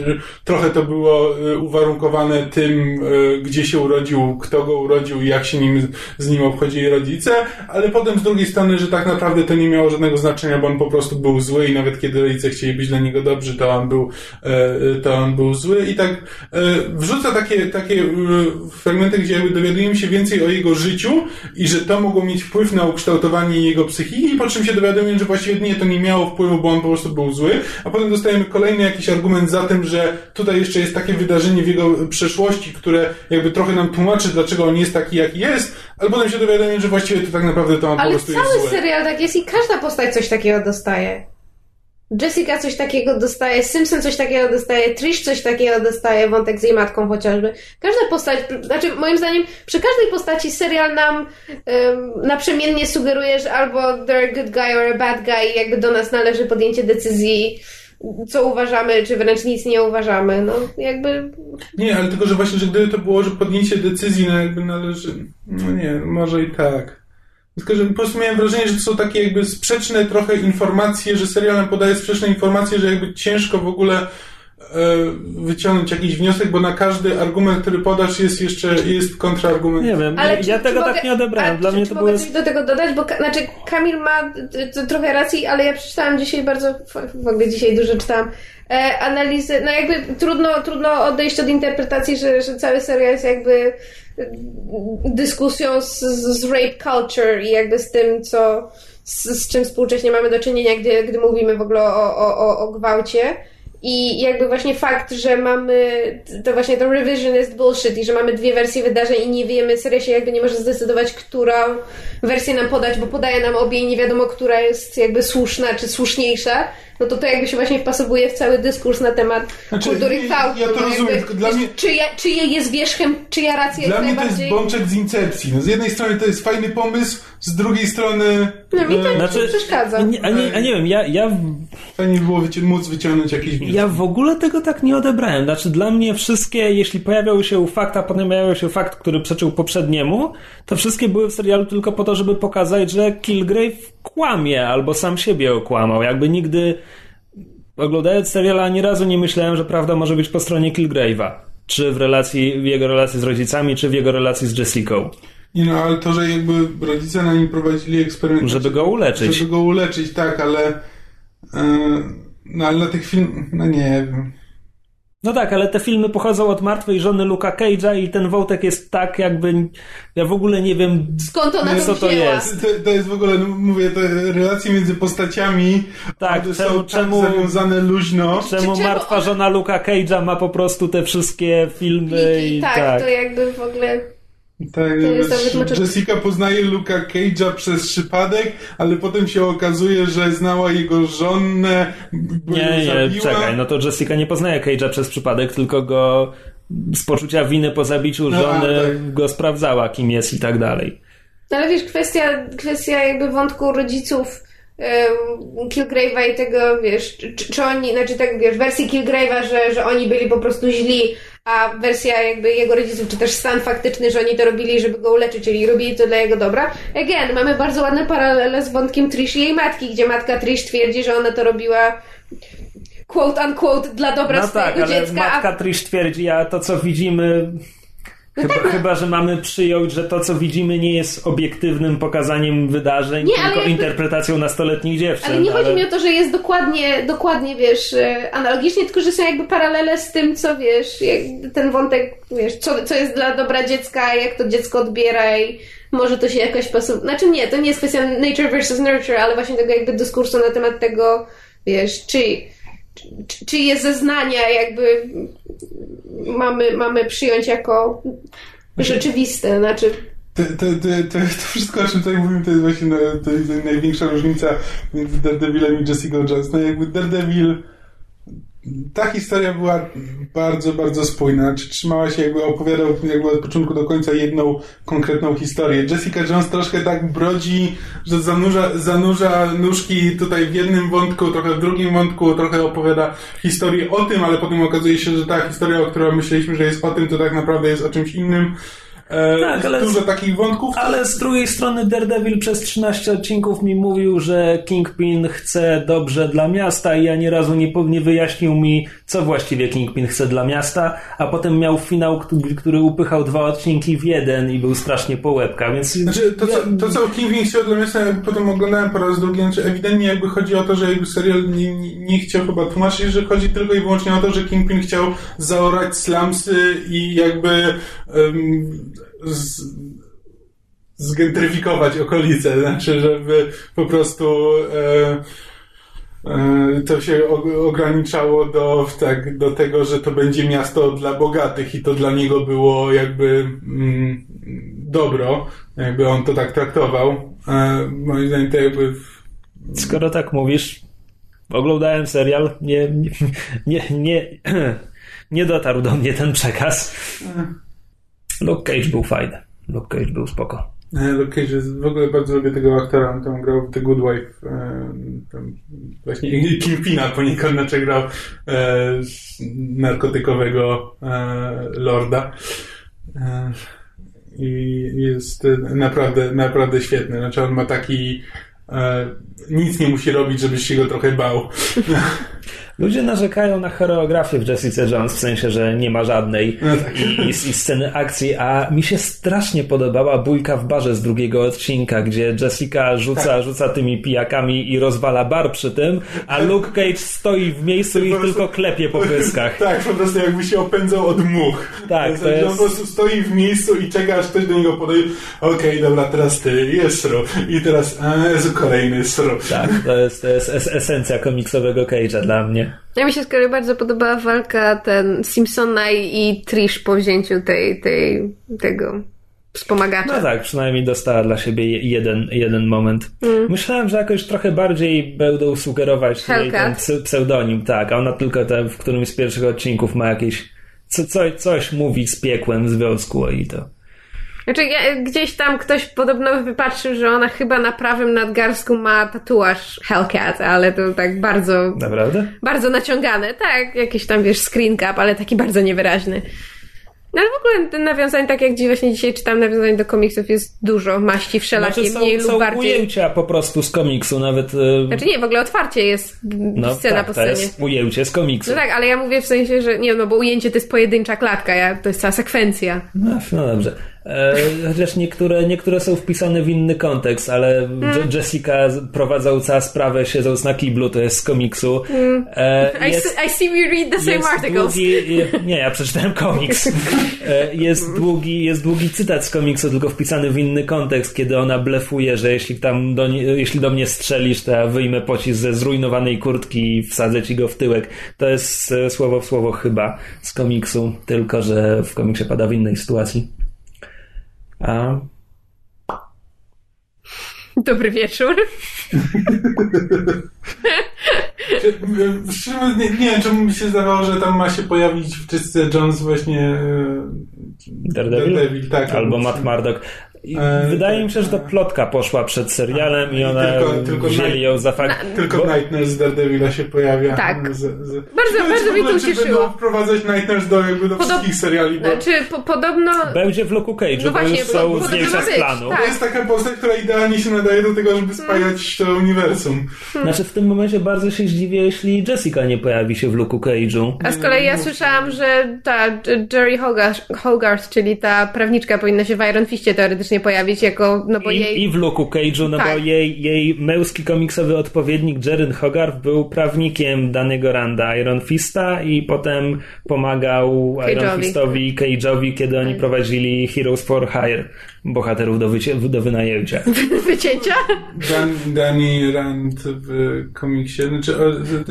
trochę to było y, uwarunkowane tym, y, gdzie się urodził, kto go urodził i jak się nim, z nim obchodzili rodzice, ale potem z drugiej strony, że tak naprawdę to nie miało żadnego znaczenia, bo on po prostu był zły i nawet kiedy rodzice chcieli być dla niego dobrzy, to on był, e, to on był zły i tak e, wrzuca takie, takie e, fragmenty, gdzie jakby dowiadujemy się więcej o jego życiu i że to mogło mieć wpływ na ukształtowanie jego psychiki, po czym się dowiadujemy, że właściwie nie, to nie miało wpływu, bo on po prostu był zły, a potem dostajemy kolejny jakiś argument za tym, że tutaj jeszcze jest takie wydarzenie w jego przeszłości, które jakby trochę nam tłumaczy, dlaczego on jest taki, jaki jest, ale potem się dowiadujemy, że właściwie to tak naprawdę to on po Ale prostu jest cały zły. serial tak jest i każda postać coś takiego dostaje. Jessica coś takiego dostaje, Simpson coś takiego dostaje, Trish coś takiego dostaje, wątek z jej matką chociażby. Każda postać, znaczy moim zdaniem przy każdej postaci serial nam um, naprzemiennie sugeruje, że albo they're a good guy or a bad guy i jakby do nas należy podjęcie decyzji, co uważamy, czy wręcz nic nie uważamy. No jakby Nie, ale tylko, że właśnie, że gdyby to było, że podjęcie decyzji no jakby należy... No nie, może i tak. Tylko, że po prostu miałem wrażenie, że to są takie jakby sprzeczne trochę informacje, że serial nam podaje sprzeczne informacje, że jakby ciężko w ogóle e, wyciągnąć jakiś wniosek, bo na każdy argument, który podasz jest jeszcze, jest kontrargument. Nie wiem, Ale ja czy, tego czy tak mogę, nie odebrałem. Dla czy, mnie czy to mogę było... coś do tego dodać? Bo znaczy Kamil ma t- trochę racji, ale ja przeczytałam dzisiaj bardzo, w ogóle dzisiaj dużo czytałam e, analizy, no jakby trudno, trudno odejść od interpretacji, że, że cały serial jest jakby e, dyskusją z, z rape culture i jakby z tym, co z, z czym współcześnie mamy do czynienia, gdy, gdy mówimy w ogóle o, o, o, gwałcie. I jakby właśnie fakt, że mamy to właśnie to revisionist bullshit i że mamy dwie wersje wydarzeń i nie wiemy, seria się jakby nie może zdecydować, którą wersję nam podać, bo podaje nam obie i nie wiadomo, która jest jakby słuszna czy słuszniejsza, no to to jakby się właśnie wpasowuje w cały dyskurs na temat Znaczy, kultury gwałtu. ja to no jakby, rozumiem, tylko dla mnie- Czyja, czyje jest wierzchem, czyja racja Dla jest mnie to jest bączek z incepcji. No, z jednej strony to jest fajny pomysł, z drugiej strony No mi to e, nie Znaczy, przeszkadza. A nie, a nie, a nie wiem, ja, ja fajnie było wyci- móc wyciągnąć jakieś wnioski. Ja w ogóle tego tak nie odebrałem. Znaczy, dla mnie wszystkie, jeśli pojawiał się fakt, a potem pojawiał się fakt, który przeczył poprzedniemu, to wszystkie były w serialu tylko po to, żeby pokazać, że Kilgrave kłamie albo sam siebie okłamał. Jakby nigdy, oglądając serial, ani razu nie myślałem, że prawda może być po stronie Kilgrave'a. Czy w relacji, w jego relacji z rodzicami, czy w jego relacji z Jessicą. Nie no, ale to, że jakby rodzice na nim prowadzili eksperyment. Żeby go uleczyć. Żeby go uleczyć, tak, ale. e, no ale na tych film. No nie wiem. No tak, ale te filmy pochodzą od martwej żony Luka Cage'a i ten wątek jest tak jakby... Ja w ogóle nie wiem, Skąd ona co to to jest. To, to jest w ogóle, no, mówię, te relacje między postaciami Tak, czemu- są tak czemu- zawiązane luźno. Czemu czemu martwa on- żona Luka Cage'a ma po prostu te wszystkie filmy I, i tak, tak. to jakby w ogóle... Tak, To jest wiesz, Jessica poznaje Luka Cage'a przez przypadek, ale potem się okazuje, że znała jego żonę, bo Nie, nie, czekaj, no to Jessica nie poznaje Cage'a przez przypadek, tylko go z poczucia winy po zabiciu No, żony a, tak. go sprawdzała, kim jest i tak dalej. No ale wiesz, kwestia, kwestia jakby wątku rodziców Kilgrave'a i tego, wiesz, czy, czy oni, znaczy tak, wiesz, wersji Kilgrave'a, że, że oni byli po prostu źli, a wersja jakby jego rodziców, czy też stan faktyczny, że oni to robili, żeby go uleczyć, czyli robili to dla jego dobra. Again, mamy bardzo ładne paralele z wątkiem Trish i jej matki, gdzie matka Trish twierdzi, że ona to robiła quote unquote dla dobra No swojego tak, ale dziecka, matka a Trish twierdzi, a to co widzimy... No Chyba, tak, no. chyba, że mamy przyjąć, że to, co widzimy, nie jest obiektywnym pokazaniem wydarzeń, Nie, ale tylko jakby- interpretacją nastoletnich dziewczyn. Ale nie chodzi mi o to, że jest dokładnie, dokładnie, wiesz, e, analogicznie, tylko że są jakby paralele z tym, co wiesz, jak ten wątek, wiesz, co, co jest dla dobra dziecka, jak to dziecko odbiera i może to się jakoś pasuje. Znaczy nie, to nie jest kwestia nature versus nurture, ale właśnie tego jakby dyskursu na temat tego, wiesz, czy, czy, czy je zeznania jakby mamy, mamy przyjąć jako rzeczywiste, znaczy To, to, to, to, wszystko, o czym tutaj mówimy, to jest właśnie to jest największa różnica między Daredevilem i Jessica Jones. No jakby Daredevil ta historia była bardzo, bardzo spójna. Trzymała się, jakby opowiadał jakby od początku do końca jedną konkretną historię. Jessica Jones troszkę tak brodzi, że zanurza, zanurza nóżki tutaj w jednym wątku, trochę w drugim wątku, trochę opowiada historię o tym, ale potem okazuje się, że ta historia, o której myśleliśmy, że jest o tym, to tak naprawdę jest o czymś innym. E, Tak, ale- dużo takich wątków. Ale z drugiej strony Daredevil przez 13 odcinków mi mówił, że Kingpin chce dobrze dla miasta i ani razu nie, nie wyjaśnił mi, co właściwie Kingpin chce dla miasta, a potem miał finał, który, upychał dwa odcinki w jeden i był strasznie po łebkach, więc... Znaczy, to, co, to co Kingpin chciał dla ja potem oglądałem po raz drugi, znaczy ewidentnie jakby chodzi o to, że jakby serial nie, nie, nie chciał chyba tłumaczyć, że chodzi tylko i wyłącznie o to, że Kingpin chciał zaorać slumsy i jakby em, z, zgentryfikować okolice, znaczy, żeby po prostu e, to się ograniczało do, tak, do tego, że to będzie miasto dla bogatych i to dla niego było jakby mm, dobro, jakby on to tak traktował. E, moim zdaniem to jakby Skoro tak mówisz, oglądałem serial, nie, nie, nie, nie, nie dotarł do mnie ten przekaz. Luke Cage był fajny. Luke Cage był spoko. E, Luke Cage w ogóle bardzo lubię tego aktora, on tam grał w The Good Wife, e, tam właśnie Kingpina poniekąd, znaczy grał e, narkotykowego e, lorda. E, I jest naprawdę, naprawdę świetny. Znaczy on ma taki e, nic nie musi robić, żebyś się go trochę bał. Ludzie narzekają na choreografię w Jessica Jones, w sensie, że nie ma żadnej No tak. i, i, i sceny akcji, a mi się strasznie podobała bójka w barze z drugiego odcinka, gdzie Jessica rzuca, Tak. rzuca tymi pijakami i rozwala bar przy tym, a Luke Cage stoi w miejscu i prostu- tylko klepie po pyskach. Tak, po prostu jakby się opędzał od much. Tak, to to jest... On po prostu stoi w miejscu i czeka, aż ktoś do niego podejdzie. Okej, dobra, teraz ty, jest sru. I teraz, a, Jezu, kolejny sru. Tak, to jest, to jest es- esencja komiksowego Cage'a dla mnie. Ja mi się z kolei bardzo podobała walka ten Simpsona i Trish po wzięciu tej, tej, tego wspomagacza. No tak, przynajmniej dostała dla siebie je- jeden, jeden moment. Mm. Myślałem, że jakoś trochę bardziej będą sugerować jej ten pseudonim, tak, a ona tylko te, w którymś z pierwszych odcinków ma jakieś co, co, coś mówi z piekłem w związku i to. Znaczy, ja, gdzieś tam ktoś podobno wypatrzył, że ona chyba na prawym nadgarstku ma tatuaż Hellcat, ale to tak bardzo, Naprawdę? bardzo naciągane. Tak, jakiś tam, wiesz, screen cap, ale taki bardzo niewyraźny. No ale w ogóle te nawiązań, tak jak dzi- właśnie dzisiaj czytam, nawiązań do komiksów jest dużo, maści wszelakie, Znaczy, mniej są, lub są bardziej. ujęcia po prostu z komiksu, nawet e, Znaczy nie, w ogóle otwarcie jest no, scena tak, po to scenie. jest ujęcie z komiksu. No tak, ale ja mówię w sensie, że nie, no bo ujęcie to jest pojedyncza klatka, ja, to jest cała sekwencja. No, no dobrze. E, chociaż niektóre, niektóre są wpisane w inny kontekst, ale Mm. Je- Jessica prowadząca sprawę siedząc na kiblu, to jest z komiksu. E, Mm. I, jest, see, I see we read the same articles. długi, nie, ja przeczytałem komiks. E, jest, długi, jest długi cytat z komiksu, tylko wpisany w inny kontekst, kiedy ona blefuje, że jeśli tam do, jeśli do mnie strzelisz, to ja wyjmę pocisk ze zrujnowanej kurtki i wsadzę ci go w tyłek. To jest e, słowo w słowo chyba z komiksu, tylko że w komiksie pada w innej sytuacji. A Dobry wieczór. Nie, nie wiem, czemu mi się zdawało, że tam ma się pojawić w czystce Jones właśnie e, Daredevil? tak. Albo Matt Murdock. E, Wydaje mi się, że to tak. plotka poszła przed serialem i one tylko- tylko wzięli na- ją za fakt. Tylko bo- Night Nurse z Daredevila się pojawia. Tak. Z, z... Bardzo- bardzo czy w mnie to ucieszyło. Będą wprowadzać Night Nurse do, jakby do Podob- wszystkich seriali, bo Znaczy, po, podobno... Będzie w Luke Cage'u, No bo właśnie, już bo- są to zdjęcia z planu. tak. to jest taka postać, która idealnie się nadaje do tego, żeby spajać to uniwersum. Znaczy w tym momencie bardzo się zdziwię, jeśli Jessica nie pojawi się w Luke Cage'u. A z kolei ja słyszałam, że ta Jerry Hogarth, Hogarth, czyli ta prawniczka powinna się w Iron Fistie teoretycznie pojawić jako, no bo I, jej... I w Luke Cage'u, no Tak. bo jej, jej męski komiksowy odpowiednik Jaren Hogarth był prawnikiem danego Randa Iron Fista i potem pomagał Iron Cage'owi. Fistowi i Cage'owi, kiedy oni prowadzili Heroes for Hire, bohaterów do, wycie, do wynajęcia. Wycięcia? Dan, Danny Rand w komiksie. Znaczy,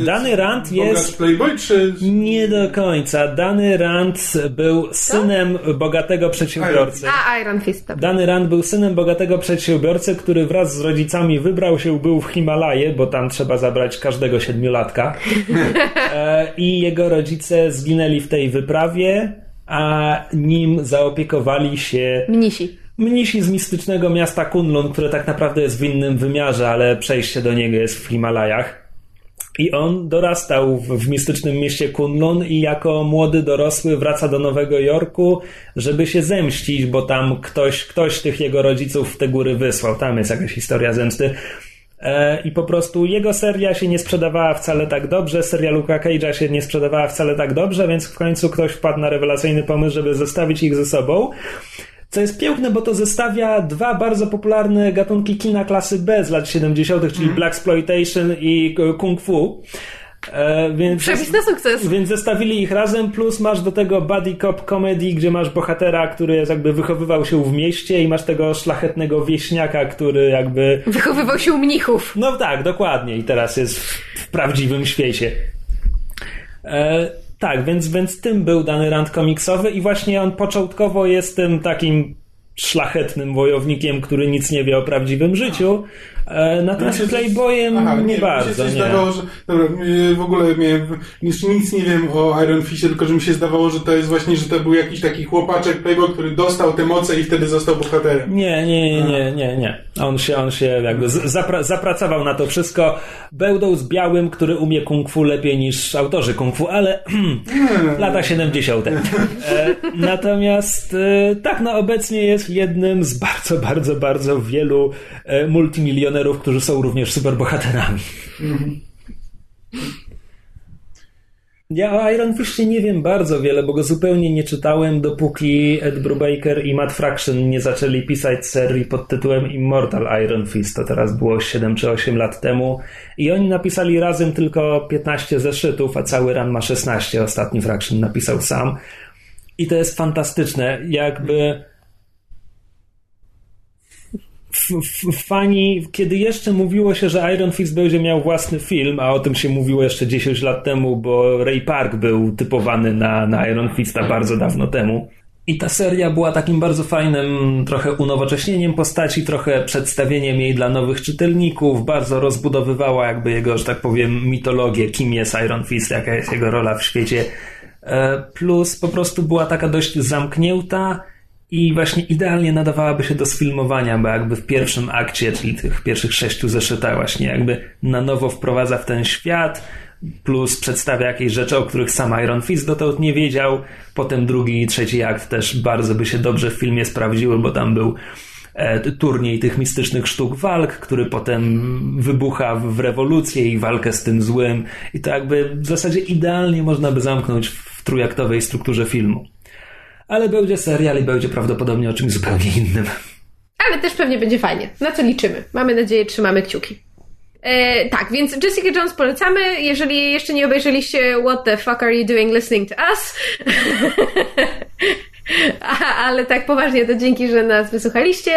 Danny Rand jest- Playboy, czy... Nie do końca. Dany Rand był synem bogatego przedsiębiorcy. A, Iron Fist. dobra. Dany Rand był synem bogatego przedsiębiorcy, który wraz z rodzicami wybrał się, był w Himalaje, bo tam trzeba zabrać każdego siedmiolatka. E, I jego rodzice zginęli w tej wyprawie, a nim zaopiekowali się Mnisi. Mnisi z mistycznego miasta Kunlun, które tak naprawdę jest w innym wymiarze, ale przejście do niego jest w Himalajach. I on dorastał w, w mistycznym mieście Kunlun i jako młody dorosły wraca do Nowego Jorku, żeby się zemścić, bo tam ktoś, ktoś tych jego rodziców w te góry wysłał. Tam jest jakaś historia zemsty. E, I po prostu jego seria się nie sprzedawała wcale tak dobrze, seria Luka Cage'a się nie sprzedawała wcale tak dobrze, więc w końcu ktoś wpadł na rewelacyjny pomysł, żeby zestawić ich ze sobą. Co jest piękne, bo to zestawia dwa bardzo popularne gatunki kina klasy B z lat 70., czyli Black Exploitation i e, Kung Fu. E, więc, Przepis na sukces. więc zestawili ich razem, plus masz do tego buddy cop comedy, gdzie masz bohatera, który jakby wychowywał się w mieście i masz tego szlachetnego wieśniaka, który jakby Wychowywał się u mnichów. no tak, dokładnie. I teraz jest w, w prawdziwym świecie. E, tak, więc, więc tym był dany rand komiksowy i właśnie on początkowo jest tym takim szlachetnym wojownikiem, który nic nie wie o prawdziwym życiu. E, natomiast Mi się Playboyem Aha, nie, mi się bardzo, coś nie. zdawało, że... Dobra, mi- w ogóle miałem... Nic, nic nie wiem o Iron Fistie, tylko że mi się zdawało, że to jest właśnie, że to był jakiś taki chłopaczek Playboy, który dostał te moce i wtedy został bohaterem. Nie, nie, nie, nie, nie, nie. On się, on się jakby zapra zapracował na to wszystko. Bełdą z białym, który umie kung fu lepiej niż autorzy kung fu, ale lata 70. E, natomiast e, tak, no obecnie jest jednym z bardzo, bardzo, bardzo wielu e, którzy są również superbohaterami. Ja o Iron Fistie nie wiem bardzo wiele, bo go zupełnie nie czytałem, dopóki Ed Brubaker i Matt Fraction nie zaczęli pisać serii pod tytułem Immortal Iron Fist. To teraz było 7 czy 8 lat temu. I oni napisali razem tylko 15 zeszytów, a cały run ma 16. Ostatni Fraction napisał sam. I to jest fantastyczne. Jakby fani, kiedy jeszcze mówiło się, że Iron Fist będzie miał własny film, a o tym się mówiło jeszcze 10 lat temu, bo Ray Park był typowany na, na Iron Fista bardzo dawno temu. I ta seria była takim bardzo fajnym trochę unowocześnieniem postaci, trochę przedstawieniem jej dla nowych czytelników, bardzo rozbudowywała jakby jego, że tak powiem, mitologię, kim jest Iron Fist, jaka jest jego rola w świecie. E, plus po prostu była taka dość zamknięta, i właśnie idealnie nadawałaby się do sfilmowania, bo jakby w pierwszym akcie, czyli tych pierwszych sześciu zeszytach właśnie jakby na nowo wprowadza w ten świat, plus przedstawia jakieś rzeczy, o których sam Iron Fist dotąd nie wiedział. Potem drugi i trzeci akt też bardzo by się dobrze w filmie sprawdziły, bo tam był e, turniej tych mistycznych sztuk walk, który potem wybucha w rewolucję i walkę z tym złym. I to jakby w zasadzie idealnie można by zamknąć w trójaktowej strukturze filmu ale będzie serial i będzie prawdopodobnie o czymś zupełnie innym. Ale też pewnie będzie fajnie. Na co liczymy? Mamy nadzieję, trzymamy kciuki. E, tak, więc Jessica Jones polecamy. Jeżeli jeszcze nie obejrzeliście What the fuck are you doing listening to us? ale tak poważnie, to dzięki, że nas wysłuchaliście.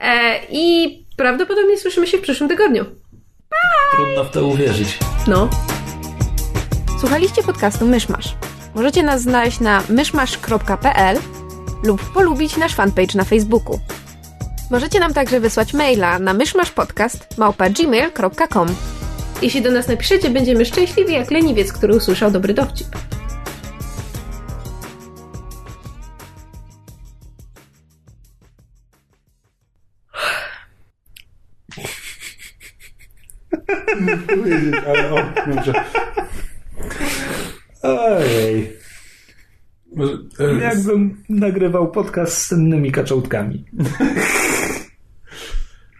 E, I prawdopodobnie słyszymy się w przyszłym tygodniu. Bye! Trudno w to uwierzyć. No. Słuchaliście podcastu Myszmasz. Możecie nas znaleźć na myszmasz.pl lub polubić nasz fanpage na Facebooku. Możecie nam także wysłać maila na myszmaszpodcast.gmail.com Jeśli do nas napiszecie, będziemy szczęśliwi jak leniwiec, który usłyszał dobry dowcip. powiedzieć, ale o kurczę. Ojej. Jakbym nagrywał podcast z innymi kaczołkami.